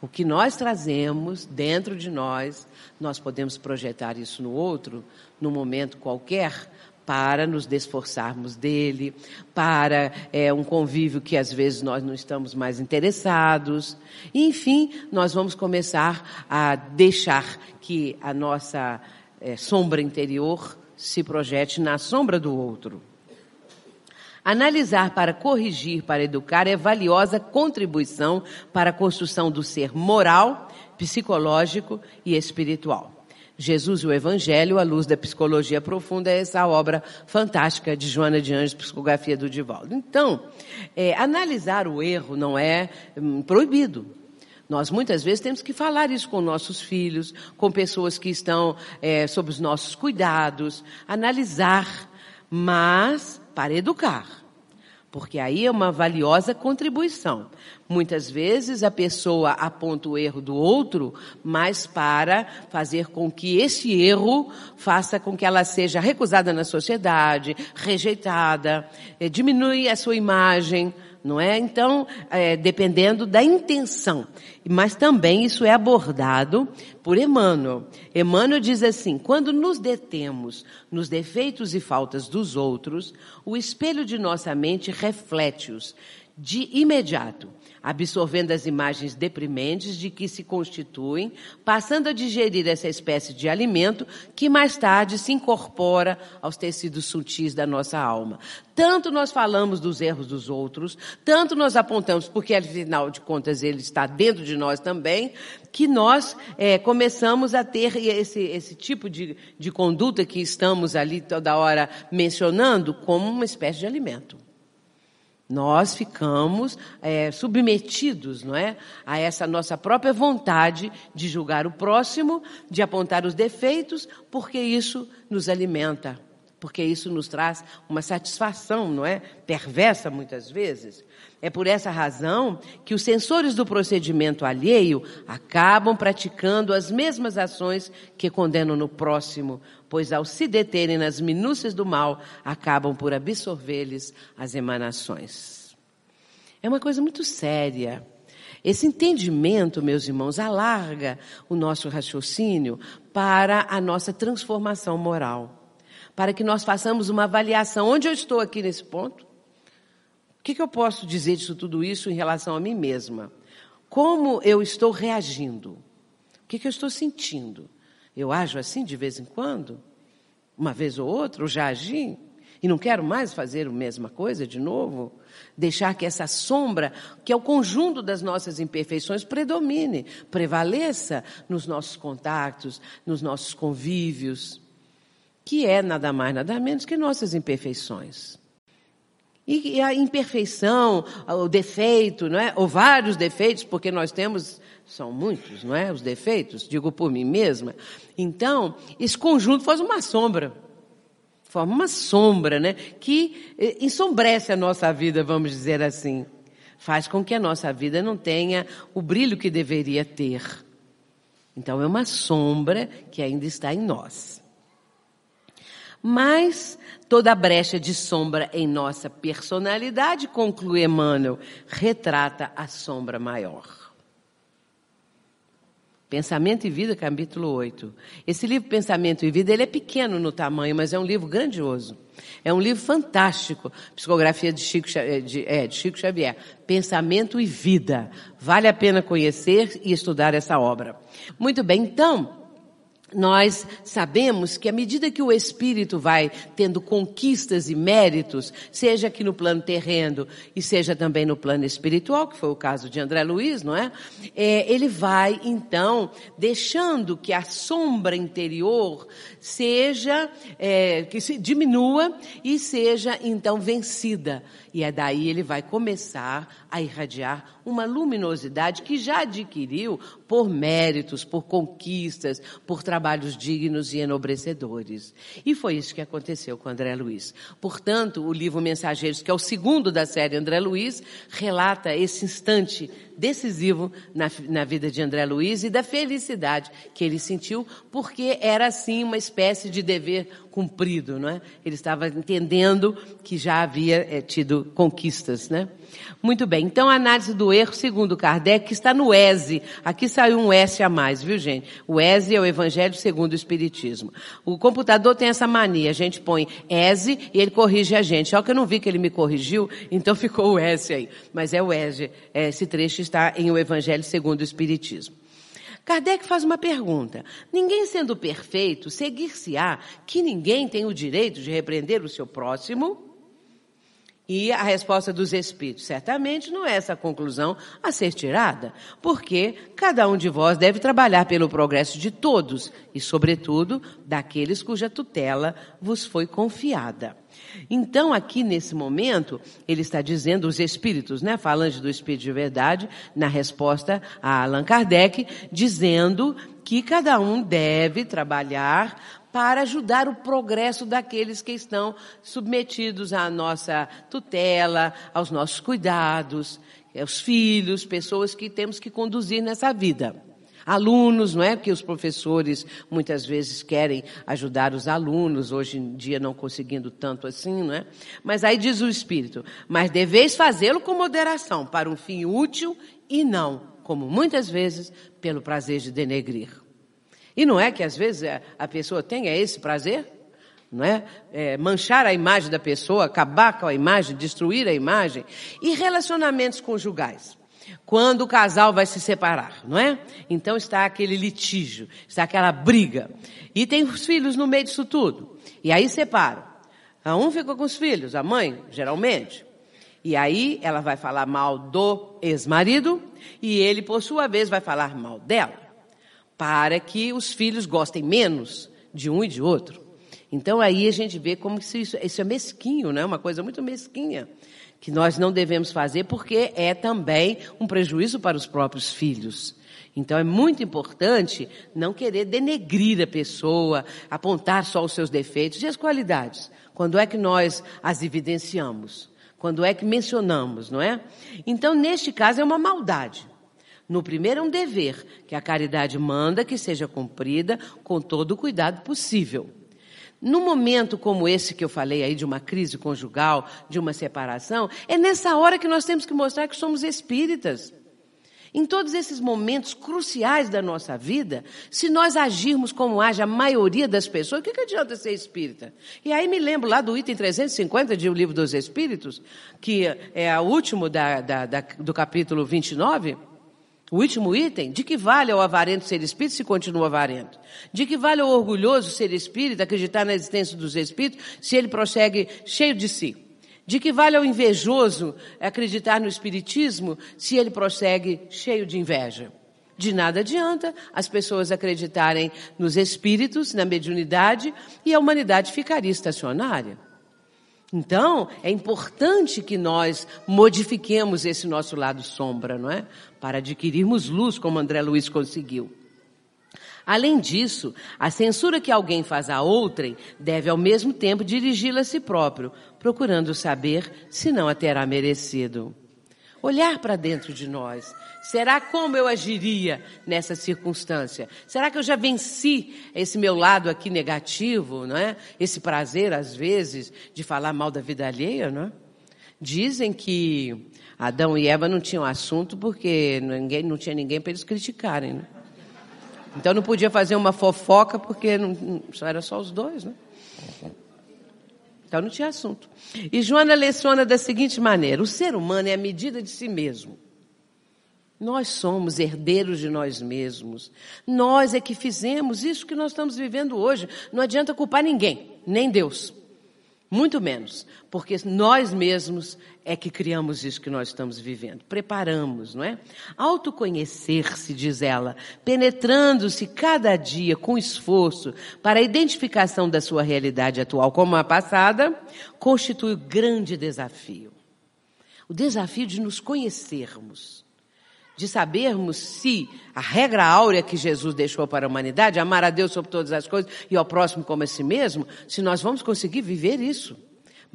O que nós trazemos dentro de nós, nós podemos projetar isso no outro, num momento qualquer, para nos desforçarmos dele, para é, um convívio que às vezes nós não estamos mais interessados. Enfim, nós vamos começar a deixar que a nossa é, sombra interior se projete na sombra do outro. Analisar para corrigir, para educar é valiosa contribuição para a construção do ser moral, psicológico e espiritual. Jesus e o Evangelho, à luz da psicologia profunda, é essa obra fantástica de Joana de Anjos, Psicografia do Divaldo. Então, é, analisar o erro não é hum, proibido. Nós muitas vezes temos que falar isso com nossos filhos, com pessoas que estão é, sob os nossos cuidados, analisar, mas para educar. porque aí é uma valiosa contribuição. Muitas vezes a pessoa aponta o erro do outro, mas para fazer com que esse erro faça com que ela seja recusada na sociedade, rejeitada, eh, diminui a sua imagem, não é? Então, é, dependendo da intenção. Mas também isso é abordado por Emmanuel. Emmanuel diz assim: quando nos detemos nos defeitos e faltas dos outros, o espelho de nossa mente reflete-os de imediato absorvendo as imagens deprimentes de que se constituem, passando a digerir essa espécie de alimento que mais tarde se incorpora aos tecidos sutis da nossa alma. Tanto nós falamos dos erros dos outros, tanto nós apontamos, porque afinal de contas ele está dentro de nós também, que nós é, começamos a ter esse, esse tipo de, de conduta que estamos ali toda hora mencionando como uma espécie de alimento. Nós ficamos é, submetidos, não é, a essa nossa própria vontade de julgar o próximo, de apontar os defeitos, porque isso nos alimenta, porque isso nos traz uma satisfação, não é, perversa muitas vezes. É por essa razão que os sensores do procedimento alheio acabam praticando as mesmas ações que condenam no próximo, pois ao se deterem nas minúcias do mal, acabam por absorver-lhes as emanações. É uma coisa muito séria. Esse entendimento, meus irmãos, alarga o nosso raciocínio para a nossa transformação moral. Para que nós façamos uma avaliação. Onde eu estou aqui nesse ponto? que, que eu posso dizer disso tudo isso em relação a mim mesma? Como eu estou reagindo? O que, que eu estou sentindo? Eu ajo assim de vez em quando? Uma vez ou outra? Eu já agi? E não quero mais fazer a mesma coisa de novo? Deixar que essa sombra, que é o conjunto das nossas imperfeições, predomine, prevaleça nos nossos contatos, nos nossos convívios, que é nada mais, nada menos que nossas imperfeições. E a imperfeição, o defeito, não é? Ou vários defeitos, porque nós temos, são muitos, não é? Os defeitos, digo por mim mesma. Então, esse conjunto faz uma sombra. Forma uma sombra, né? Que eh, ensombrece a nossa vida, vamos dizer assim. Faz com que a nossa vida não tenha o brilho que deveria ter. Então, é uma sombra que ainda está em nós. Mas toda brecha de sombra em nossa personalidade, conclui Emmanuel, retrata a sombra maior. Pensamento e Vida, capítulo 8. Esse livro Pensamento e Vida, ele é pequeno no tamanho, mas é um livro grandioso. É um livro fantástico. Psicografia de Chico, de, é, de Chico Xavier. Pensamento e Vida. Vale a pena conhecer e estudar essa obra. Muito bem, então, nós sabemos que à medida que o espírito vai tendo conquistas e méritos, seja aqui no plano terreno e seja também no plano espiritual, que foi o caso de André Luiz, não é? é ele vai então deixando que a sombra interior seja é, que se diminua e seja então vencida. E é daí ele vai começar a irradiar uma luminosidade que já adquiriu por méritos, por conquistas, por trabalhos dignos e enobrecedores. E foi isso que aconteceu com André Luiz. Portanto, o livro Mensageiros, que é o segundo da série André Luiz, relata esse instante decisivo na, na vida de André Luiz e da felicidade que ele sentiu, porque era assim uma espécie de dever cumprido, não é? Ele estava entendendo que já havia é, tido conquistas, né? Muito bem. Então, a análise do erro, segundo Kardec, está no ESE. Aqui saiu um S a mais, viu, gente? O ESE é o Evangelho segundo o Espiritismo. O computador tem essa mania. A gente põe ESE e ele corrige a gente. Só que eu não vi que ele me corrigiu, então ficou o S aí. Mas é o ESE. Esse trecho está em o Evangelho segundo o Espiritismo. Kardec faz uma pergunta. Ninguém sendo perfeito, seguir-se-á que ninguém tem o direito de repreender o seu próximo? E a resposta dos Espíritos, certamente não é essa conclusão a ser tirada, porque cada um de vós deve trabalhar pelo progresso de todos e, sobretudo, daqueles cuja tutela vos foi confiada. Então, aqui nesse momento, ele está dizendo, os espíritos, né, falando do espírito de verdade, na resposta a Allan Kardec, dizendo que cada um deve trabalhar para ajudar o progresso daqueles que estão submetidos à nossa tutela, aos nossos cuidados, os filhos, pessoas que temos que conduzir nessa vida. Alunos, não é? Porque os professores muitas vezes querem ajudar os alunos, hoje em dia não conseguindo tanto assim, não é? Mas aí diz o Espírito, mas deveis fazê-lo com moderação, para um fim útil e não, como muitas vezes, pelo prazer de denegrir. E não é que às vezes a pessoa tenha esse prazer? Não é? é? manchar a imagem da pessoa, acabar com a imagem, destruir a imagem. E relacionamentos conjugais quando o casal vai se separar, não é? Então está aquele litígio, está aquela briga. E tem os filhos no meio disso tudo. E aí separam. A um fica com os filhos, a mãe, geralmente. E aí ela vai falar mal do ex-marido e ele, por sua vez, vai falar mal dela. Para que os filhos gostem menos de um e de outro. Então aí a gente vê como isso, isso é mesquinho, né? Uma coisa muito mesquinha que nós não devemos fazer porque é também um prejuízo para os próprios filhos. Então é muito importante não querer denegrir a pessoa, apontar só os seus defeitos e as qualidades. Quando é que nós as evidenciamos? Quando é que mencionamos, não é? Então, neste caso, é uma maldade. No primeiro é um dever, que a caridade manda que seja cumprida com todo o cuidado possível. Num momento como esse que eu falei aí, de uma crise conjugal, de uma separação, é nessa hora que nós temos que mostrar que somos espíritas. Em todos esses momentos cruciais da nossa vida, se nós agirmos como age a maioria das pessoas, o que, que adianta ser espírita? E aí me lembro lá do item 350 de O Livro dos Espíritos, que é o último da, da, da, do capítulo 29, o último item, de que vale ao avarento ser espírito se continua avarento? De que vale ao orgulhoso ser espírito, acreditar na existência dos espíritos, se ele prossegue cheio de si? De que vale ao invejoso acreditar no espiritismo, se ele prossegue cheio de inveja? De nada adianta as pessoas acreditarem nos espíritos, na mediunidade, e a humanidade ficaria estacionária. Então, é importante que nós modifiquemos esse nosso lado sombra, não é? Para adquirirmos luz, como André Luiz conseguiu. Além disso, a censura que alguém faz a outrem deve ao mesmo tempo dirigi-la a si próprio, procurando saber se não a terá merecido. Olhar para dentro de nós Será como eu agiria nessa circunstância? Será que eu já venci esse meu lado aqui negativo, não é? Esse prazer, às vezes, de falar mal da vida alheia, não é? Dizem que Adão e Eva não tinham assunto porque ninguém, não tinha ninguém para eles criticarem, né? Então não podia fazer uma fofoca porque não, só era só os dois, né? Então não tinha assunto. E Joana leciona da seguinte maneira: o ser humano é a medida de si mesmo. Nós somos herdeiros de nós mesmos. Nós é que fizemos isso que nós estamos vivendo hoje. Não adianta culpar ninguém, nem Deus. Muito menos, porque nós mesmos é que criamos isso que nós estamos vivendo. Preparamos, não é? Autoconhecer-se, diz ela, penetrando-se cada dia com esforço para a identificação da sua realidade atual como a passada, constitui o grande desafio. O desafio de nos conhecermos de sabermos se a regra áurea que Jesus deixou para a humanidade, amar a Deus sobre todas as coisas e ao próximo como a si mesmo, se nós vamos conseguir viver isso.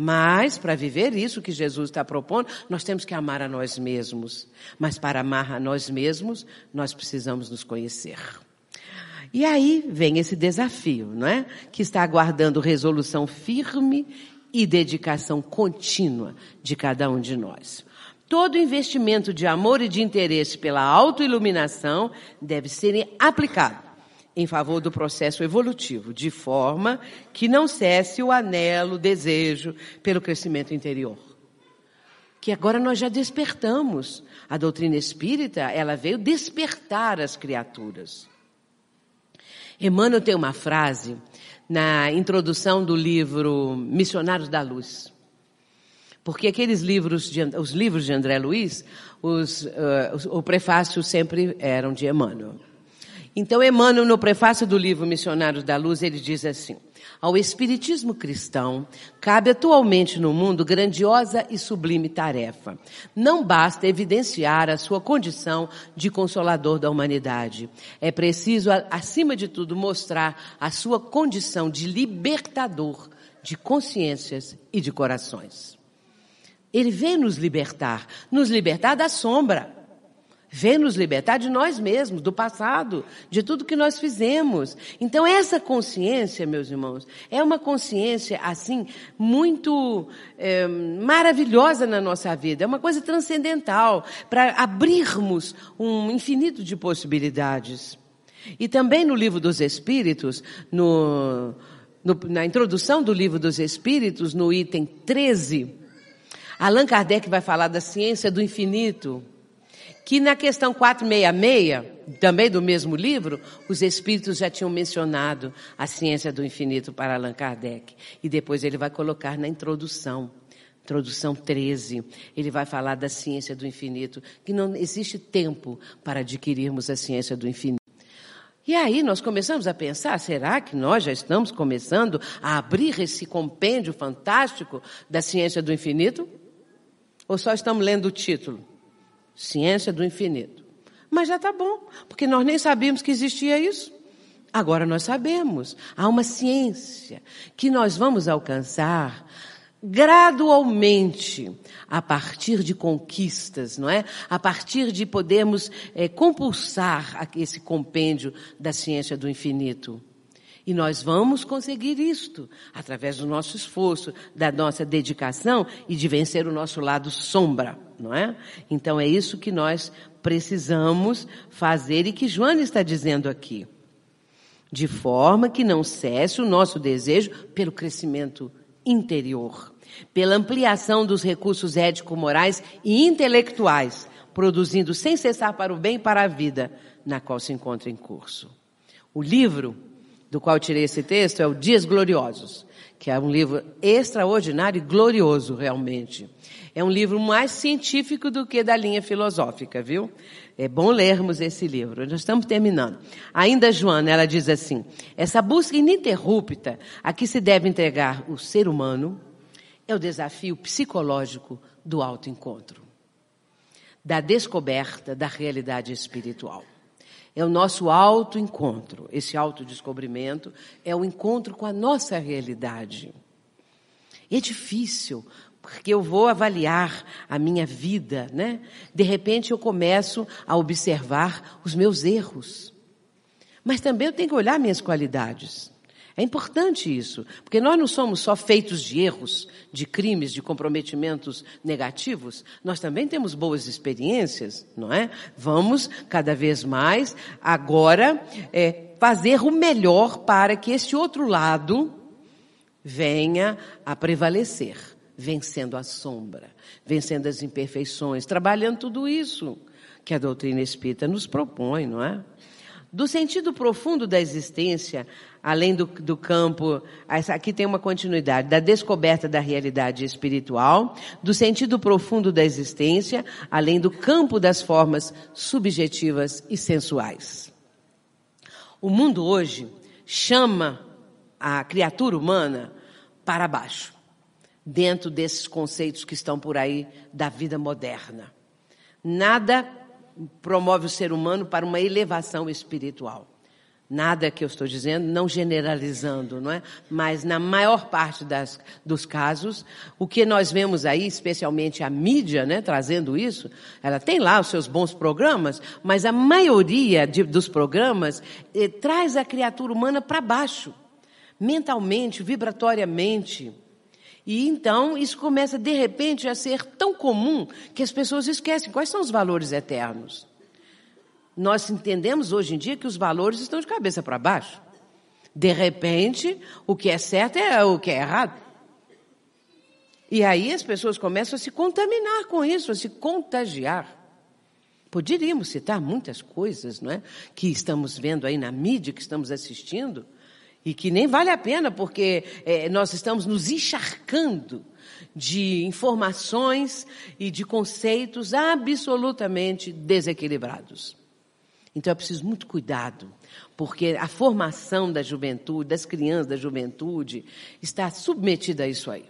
Mas, para viver isso que Jesus está propondo, nós temos que amar a nós mesmos. Mas para amar a nós mesmos, nós precisamos nos conhecer. E aí vem esse desafio, não é? Que está aguardando resolução firme e dedicação contínua de cada um de nós. Todo investimento de amor e de interesse pela autoiluminação deve ser aplicado em favor do processo evolutivo, de forma que não cesse o anelo, o desejo pelo crescimento interior. Que agora nós já despertamos. A doutrina espírita, ela veio despertar as criaturas. Emmanuel tem uma frase na introdução do livro Missionários da Luz. Porque aqueles livros, de, os livros de André Luiz, os, uh, o prefácio sempre eram de Emmanuel. Então, Emmanuel, no prefácio do livro Missionários da Luz, ele diz assim: ao Espiritismo cristão, cabe atualmente no mundo grandiosa e sublime tarefa. Não basta evidenciar a sua condição de consolador da humanidade. É preciso, acima de tudo, mostrar a sua condição de libertador de consciências e de corações. Ele vem nos libertar, nos libertar da sombra vem nos libertar de nós mesmos, do passado, de tudo que nós fizemos. Então essa consciência, meus irmãos, é uma consciência assim muito é, maravilhosa na nossa vida. É uma coisa transcendental para abrirmos um infinito de possibilidades. E também no livro dos Espíritos, no, no, na introdução do livro dos Espíritos, no item 13, Allan Kardec vai falar da ciência do infinito que na questão 466, também do mesmo livro, os espíritos já tinham mencionado a ciência do infinito para Allan Kardec. E depois ele vai colocar na introdução. Introdução 13, ele vai falar da ciência do infinito, que não existe tempo para adquirirmos a ciência do infinito. E aí nós começamos a pensar, será que nós já estamos começando a abrir esse compêndio fantástico da ciência do infinito? Ou só estamos lendo o título? Ciência do infinito. Mas já está bom, porque nós nem sabíamos que existia isso. Agora nós sabemos. Há uma ciência que nós vamos alcançar gradualmente, a partir de conquistas, não é? A partir de podermos é, compulsar esse compêndio da ciência do infinito. E nós vamos conseguir isto através do nosso esforço, da nossa dedicação e de vencer o nosso lado sombra, não é? Então é isso que nós precisamos fazer e que Joana está dizendo aqui. De forma que não cesse o nosso desejo pelo crescimento interior, pela ampliação dos recursos ético-morais e intelectuais, produzindo sem cessar para o bem e para a vida na qual se encontra em curso. O livro do qual tirei esse texto é o Dias Gloriosos, que é um livro extraordinário e glorioso, realmente. É um livro mais científico do que da linha filosófica, viu? É bom lermos esse livro. Nós estamos terminando. Ainda Joana, ela diz assim: essa busca ininterrupta a que se deve entregar o ser humano é o desafio psicológico do autoencontro, da descoberta da realidade espiritual. É o nosso autoencontro. Esse autodescobrimento é o encontro com a nossa realidade. É difícil, porque eu vou avaliar a minha vida, né? De repente eu começo a observar os meus erros. Mas também eu tenho que olhar minhas qualidades. É importante isso, porque nós não somos só feitos de erros, de crimes, de comprometimentos negativos, nós também temos boas experiências, não é? Vamos cada vez mais agora é, fazer o melhor para que esse outro lado venha a prevalecer, vencendo a sombra, vencendo as imperfeições, trabalhando tudo isso que a doutrina espírita nos propõe, não é? Do sentido profundo da existência, além do, do campo, aqui tem uma continuidade, da descoberta da realidade espiritual, do sentido profundo da existência, além do campo das formas subjetivas e sensuais. O mundo hoje chama a criatura humana para baixo, dentro desses conceitos que estão por aí da vida moderna. Nada promove o ser humano para uma elevação espiritual. Nada que eu estou dizendo, não generalizando, não é? Mas na maior parte das, dos casos, o que nós vemos aí, especialmente a mídia, né, trazendo isso, ela tem lá os seus bons programas, mas a maioria de, dos programas eh, traz a criatura humana para baixo, mentalmente, vibratoriamente. E então isso começa de repente a ser tão comum que as pessoas esquecem quais são os valores eternos. Nós entendemos hoje em dia que os valores estão de cabeça para baixo. De repente, o que é certo é o que é errado. E aí as pessoas começam a se contaminar com isso, a se contagiar. Poderíamos citar muitas coisas, não é? Que estamos vendo aí na mídia, que estamos assistindo, e que nem vale a pena, porque é, nós estamos nos encharcando de informações e de conceitos absolutamente desequilibrados. Então é preciso muito cuidado, porque a formação da juventude, das crianças da juventude, está submetida a isso aí.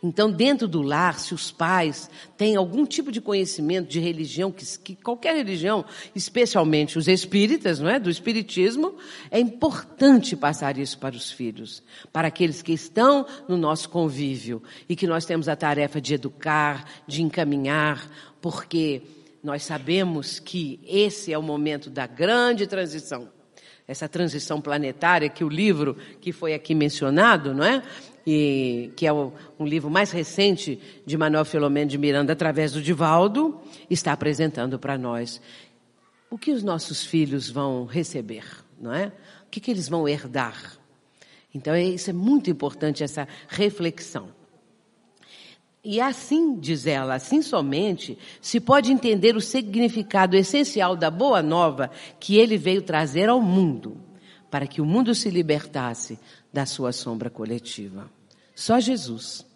Então, dentro do lar, se os pais têm algum tipo de conhecimento de religião, que, que, qualquer religião, especialmente os espíritas, não é? Do espiritismo, é importante passar isso para os filhos, para aqueles que estão no nosso convívio e que nós temos a tarefa de educar, de encaminhar, porque nós sabemos que esse é o momento da grande transição. Essa transição planetária que o livro que foi aqui mencionado, não é? E, que é o, um livro mais recente de Manuel Filomeno de Miranda, através do Divaldo, está apresentando para nós o que os nossos filhos vão receber, não é? O que, que eles vão herdar. Então, é, isso é muito importante, essa reflexão. E assim, diz ela, assim somente se pode entender o significado essencial da boa nova que ele veio trazer ao mundo, para que o mundo se libertasse da sua sombra coletiva. Só Jesus.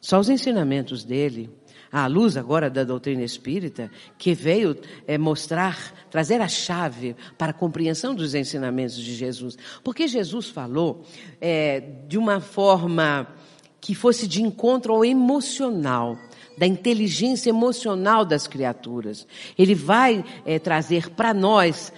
Só os ensinamentos dele, à luz agora da doutrina espírita, que veio é, mostrar, trazer a chave para a compreensão dos ensinamentos de Jesus. Porque Jesus falou é, de uma forma que fosse de encontro ao emocional da inteligência emocional das criaturas. Ele vai é, trazer para nós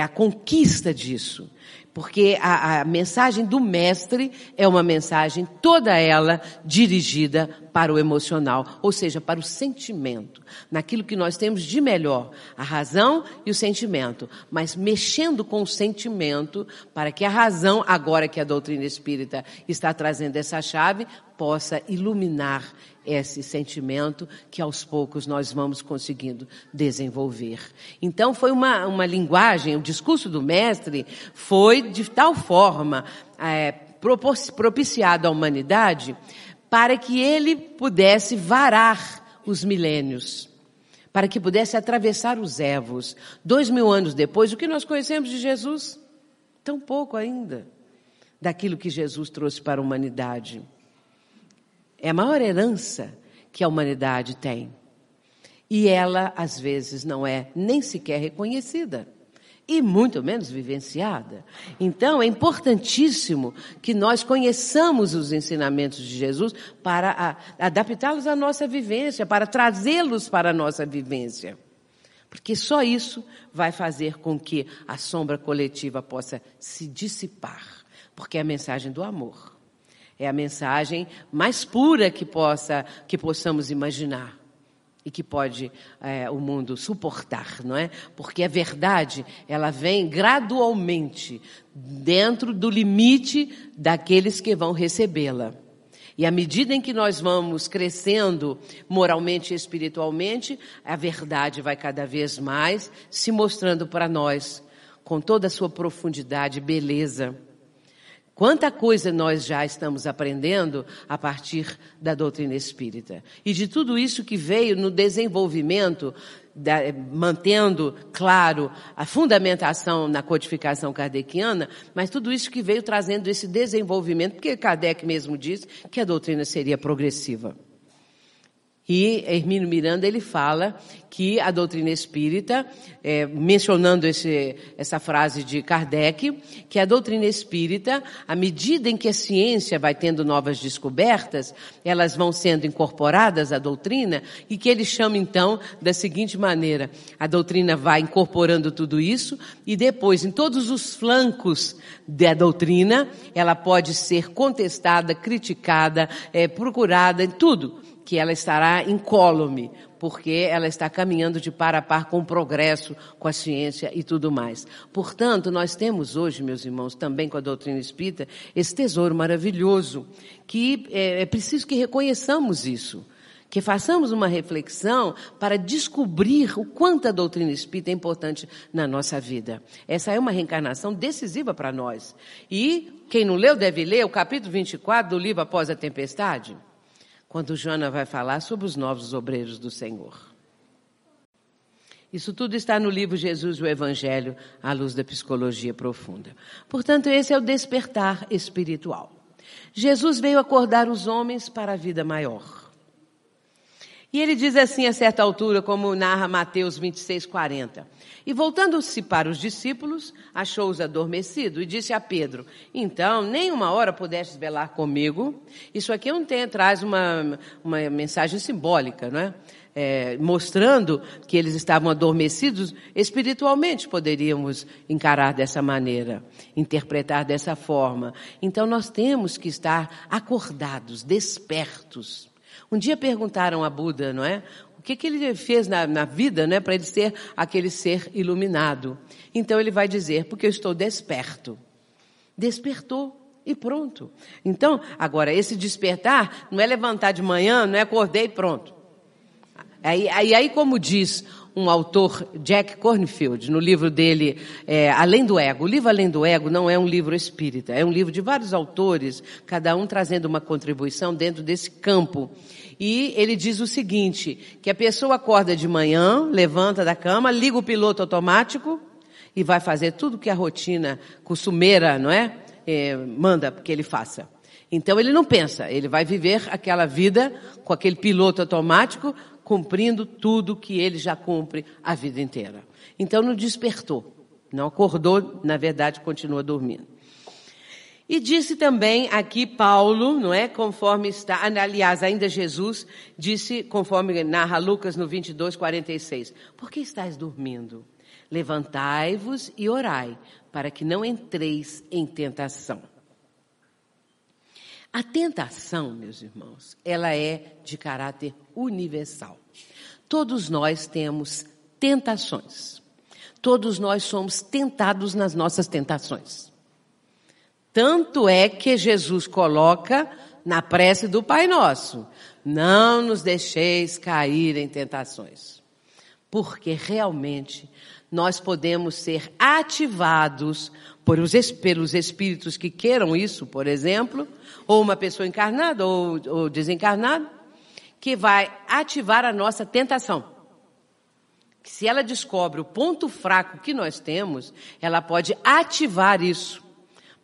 a conquista disso. Porque a, a, mensagem do mestre é uma mensagem toda ela dirigida para o emocional, ou seja, para o sentimento, naquilo que nós temos de melhor, a razão e o sentimento, mas mexendo com o sentimento para que a razão, agora que a doutrina espírita está trazendo essa chave, possa iluminar esse sentimento que aos poucos nós vamos conseguindo desenvolver. Então foi uma, uma linguagem, o discurso do mestre foi de tal forma é, propiciado à humanidade para que ele pudesse varar os milênios, para que pudesse atravessar os evos. Dois mil anos depois, o que nós conhecemos de Jesus? Tão pouco ainda daquilo que Jesus trouxe para a humanidade. É a maior herança que a humanidade tem. E ela, às vezes, não é nem sequer reconhecida. E muito menos vivenciada. Então, é importantíssimo que nós conheçamos os ensinamentos de Jesus para adaptá-los à nossa vivência, para trazê-los para a nossa vivência. Porque só isso vai fazer com que a sombra coletiva possa se dissipar. Porque é a mensagem do amor. É a mensagem mais pura que possa, que possamos imaginar e que pode é, o mundo suportar, não é? Porque a verdade ela vem gradualmente dentro do limite daqueles que vão recebê-la. E à medida em que nós vamos crescendo moralmente e espiritualmente, a verdade vai cada vez mais se mostrando para nós com toda a sua profundidade e beleza. Quanta coisa nós já estamos aprendendo a partir da doutrina espírita. E de tudo isso que veio no desenvolvimento, da, mantendo, claro, a fundamentação na codificação kardeciana, mas tudo isso que veio trazendo esse desenvolvimento, porque Kardec mesmo disse que a doutrina seria progressiva. E Hermínio Miranda ele fala que a doutrina espírita, é, mencionando esse, essa frase de Kardec, que a doutrina espírita, à medida em que a ciência vai tendo novas descobertas, elas vão sendo incorporadas à doutrina e que ele chama então da seguinte maneira: a doutrina vai incorporando tudo isso e depois, em todos os flancos da doutrina, ela pode ser contestada, criticada, é, procurada, em tudo que ela estará incólume, porque ela está caminhando de par a par com o progresso, com a ciência e tudo mais. Portanto, nós temos hoje, meus irmãos, também com a doutrina espírita, esse tesouro maravilhoso, que é, é preciso que reconheçamos isso que façamos uma reflexão para descobrir o quanto a doutrina espírita é importante na nossa vida. Essa é uma reencarnação decisiva para nós. E quem não leu deve ler o capítulo 24 do livro Após a Tempestade quando Joana vai falar sobre os novos obreiros do Senhor. Isso tudo está no livro Jesus e o Evangelho, à luz da psicologia profunda. Portanto, esse é o despertar espiritual. Jesus veio acordar os homens para a vida maior. E ele diz assim a certa altura, como narra Mateus 26, 40. E voltando-se para os discípulos, achou-os adormecido e disse a Pedro: Então, nem uma hora pudestes velar comigo. Isso aqui não tem, traz uma, uma mensagem simbólica, não é? É, mostrando que eles estavam adormecidos espiritualmente, poderíamos encarar dessa maneira, interpretar dessa forma. Então nós temos que estar acordados, despertos. Um dia perguntaram a Buda, não é? O que, que ele fez na, na vida, né, para ele ser aquele ser iluminado? Então ele vai dizer, porque eu estou desperto. Despertou. E pronto. Então, agora, esse despertar não é levantar de manhã, não é acordei e pronto. Aí, aí, aí, como diz um autor, Jack Cornfield, no livro dele, é, Além do Ego. O livro Além do Ego não é um livro espírita, é um livro de vários autores, cada um trazendo uma contribuição dentro desse campo. E ele diz o seguinte, que a pessoa acorda de manhã, levanta da cama, liga o piloto automático e vai fazer tudo que a rotina costumeira, não é? é manda que ele faça. Então ele não pensa, ele vai viver aquela vida com aquele piloto automático, cumprindo tudo que ele já cumpre a vida inteira. Então não despertou, não acordou, na verdade continua dormindo. E disse também aqui Paulo, não é? Conforme está, aliás, ainda Jesus disse, conforme narra Lucas no 22, 46. Por que estáis dormindo? Levantai-vos e orai, para que não entreis em tentação. A tentação, meus irmãos, ela é de caráter universal. Todos nós temos tentações. Todos nós somos tentados nas nossas tentações. Tanto é que Jesus coloca na prece do Pai Nosso: não nos deixeis cair em tentações. Porque realmente nós podemos ser ativados por os, pelos espíritos que queiram isso, por exemplo, ou uma pessoa encarnada ou, ou desencarnada, que vai ativar a nossa tentação. Se ela descobre o ponto fraco que nós temos, ela pode ativar isso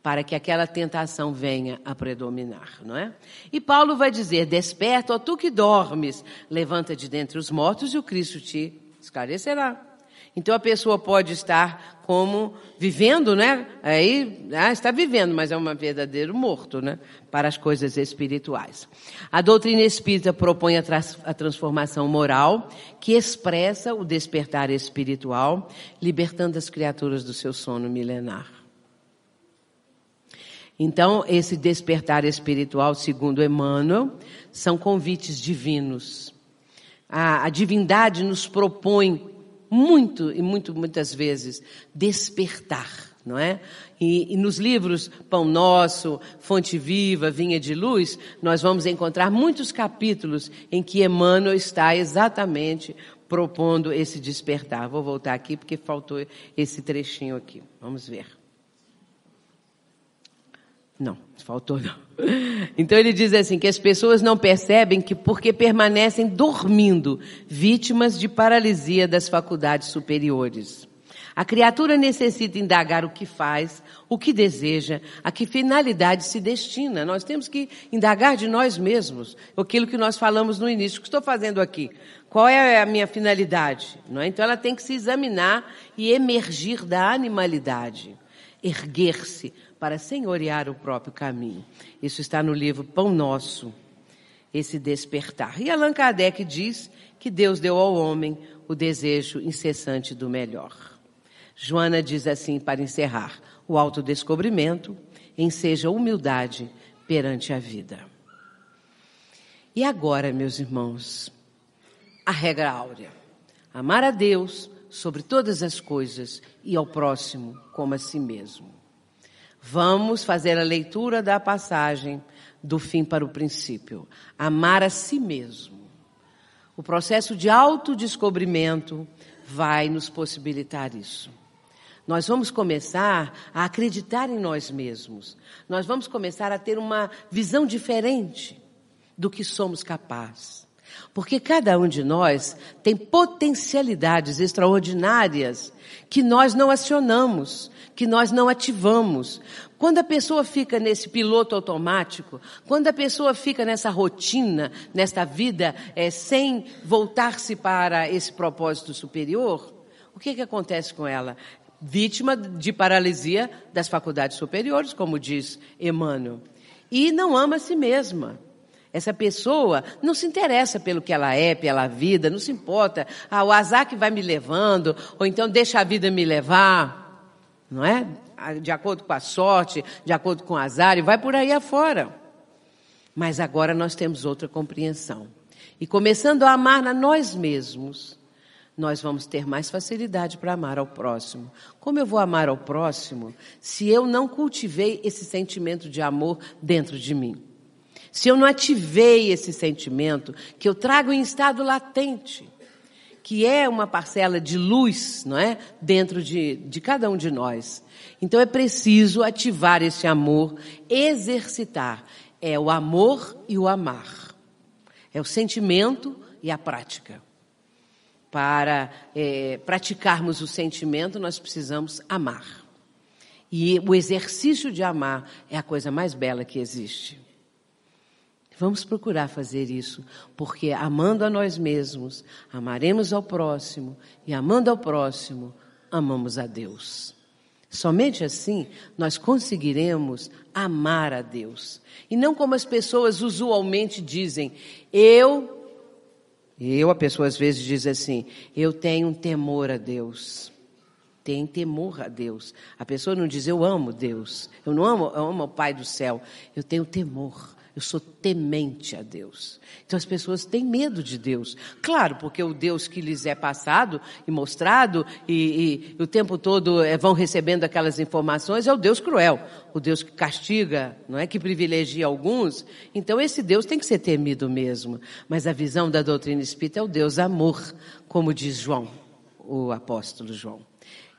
para que aquela tentação venha a predominar, não é? E Paulo vai dizer: Desperta, ó tu que dormes, levanta de dentre os mortos e o Cristo te esclarecerá. Então a pessoa pode estar como vivendo, né? Aí ah, está vivendo, mas é um verdadeiro morto, né? Para as coisas espirituais. A doutrina espírita propõe a, a transformação moral que expressa o despertar espiritual, libertando as criaturas do seu sono milenar. Então, esse despertar espiritual, segundo Emmanuel, são convites divinos. A, a divindade nos propõe muito e muito, muitas vezes despertar, não é? E, e, nos livros Pão Nosso, Fonte Viva, Vinha de Luz, nós vamos encontrar muitos capítulos em que Emmanuel está exatamente propondo esse despertar. Vou voltar aqui porque faltou esse trechinho aqui. Vamos ver. Não, faltou não. Então ele diz assim que as pessoas não percebem que porque permanecem dormindo, vítimas de paralisia das faculdades superiores. A criatura necessita indagar o que faz, o que deseja, a que finalidade se destina. Nós temos que indagar de nós mesmos aquilo que nós falamos no início. O que estou fazendo aqui? Qual é a minha finalidade? Não é? Então ela tem que se examinar e emergir da animalidade, erguer-se, para senhorear o próprio caminho. Isso está no livro Pão Nosso, esse despertar. E Allan Kardec diz que Deus deu ao homem o desejo incessante do melhor. Joana diz assim para encerrar: o autodescobrimento enseja humildade perante a vida. E agora, meus irmãos, a regra áurea: amar a Deus sobre todas as coisas e ao próximo como a si mesmo. Vamos fazer a leitura da passagem do fim para o princípio. Amar a si mesmo. O processo de autodescobrimento vai nos possibilitar isso. Nós vamos começar a acreditar em nós mesmos. Nós vamos começar a ter uma visão diferente do que somos capazes. Porque cada um de nós tem potencialidades extraordinárias que nós não acionamos, que nós não ativamos. Quando a pessoa fica nesse piloto automático, quando a pessoa fica nessa rotina, nesta vida, é, sem voltar-se para esse propósito superior, o que, que acontece com ela? Vítima de paralisia das faculdades superiores, como diz Emmanuel. E não ama a si mesma. Essa pessoa não se interessa pelo que ela é, pela vida, não se importa. Ah, o azar que vai me levando, ou então deixa a vida me levar, não é? Ah, de acordo com a sorte, de acordo com o azar, e vai por aí afora. Mas agora nós temos outra compreensão. E começando a amar a nós mesmos, nós vamos ter mais facilidade para amar ao próximo. Como eu vou amar ao próximo se eu não cultivei esse sentimento de amor dentro de mim? Se eu não ativei esse sentimento, que eu trago em estado latente, que é uma parcela de luz, não é? Dentro de, de cada um de nós. Então é preciso ativar esse amor, exercitar. É o amor e o amar. É o sentimento e a prática. Para é, praticarmos o sentimento, nós precisamos amar. E o exercício de amar é a coisa mais bela que existe. Vamos procurar fazer isso, porque amando a nós mesmos, amaremos ao próximo, e amando ao próximo, amamos a Deus. Somente assim nós conseguiremos amar a Deus. E não como as pessoas usualmente dizem, eu, eu, a pessoa às vezes diz assim, eu tenho um temor a Deus. Tem temor a Deus. A pessoa não diz, eu amo Deus. Eu não amo, eu amo o Pai do céu. Eu tenho temor. Eu sou temente a Deus. Então as pessoas têm medo de Deus. Claro, porque o Deus que lhes é passado e mostrado e, e o tempo todo é, vão recebendo aquelas informações é o Deus cruel, o Deus que castiga, não é que privilegia alguns. Então esse Deus tem que ser temido mesmo. Mas a visão da doutrina espírita é o Deus amor, como diz João, o apóstolo João.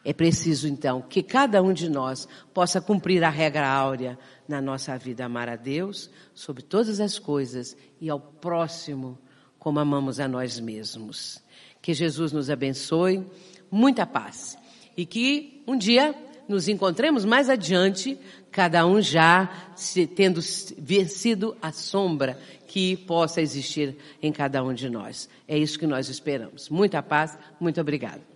É preciso então que cada um de nós possa cumprir a regra áurea na nossa vida amar a Deus sobre todas as coisas e ao próximo como amamos a nós mesmos. Que Jesus nos abençoe, muita paz e que um dia nos encontremos mais adiante, cada um já tendo vencido a sombra que possa existir em cada um de nós. É isso que nós esperamos. Muita paz, muito obrigado.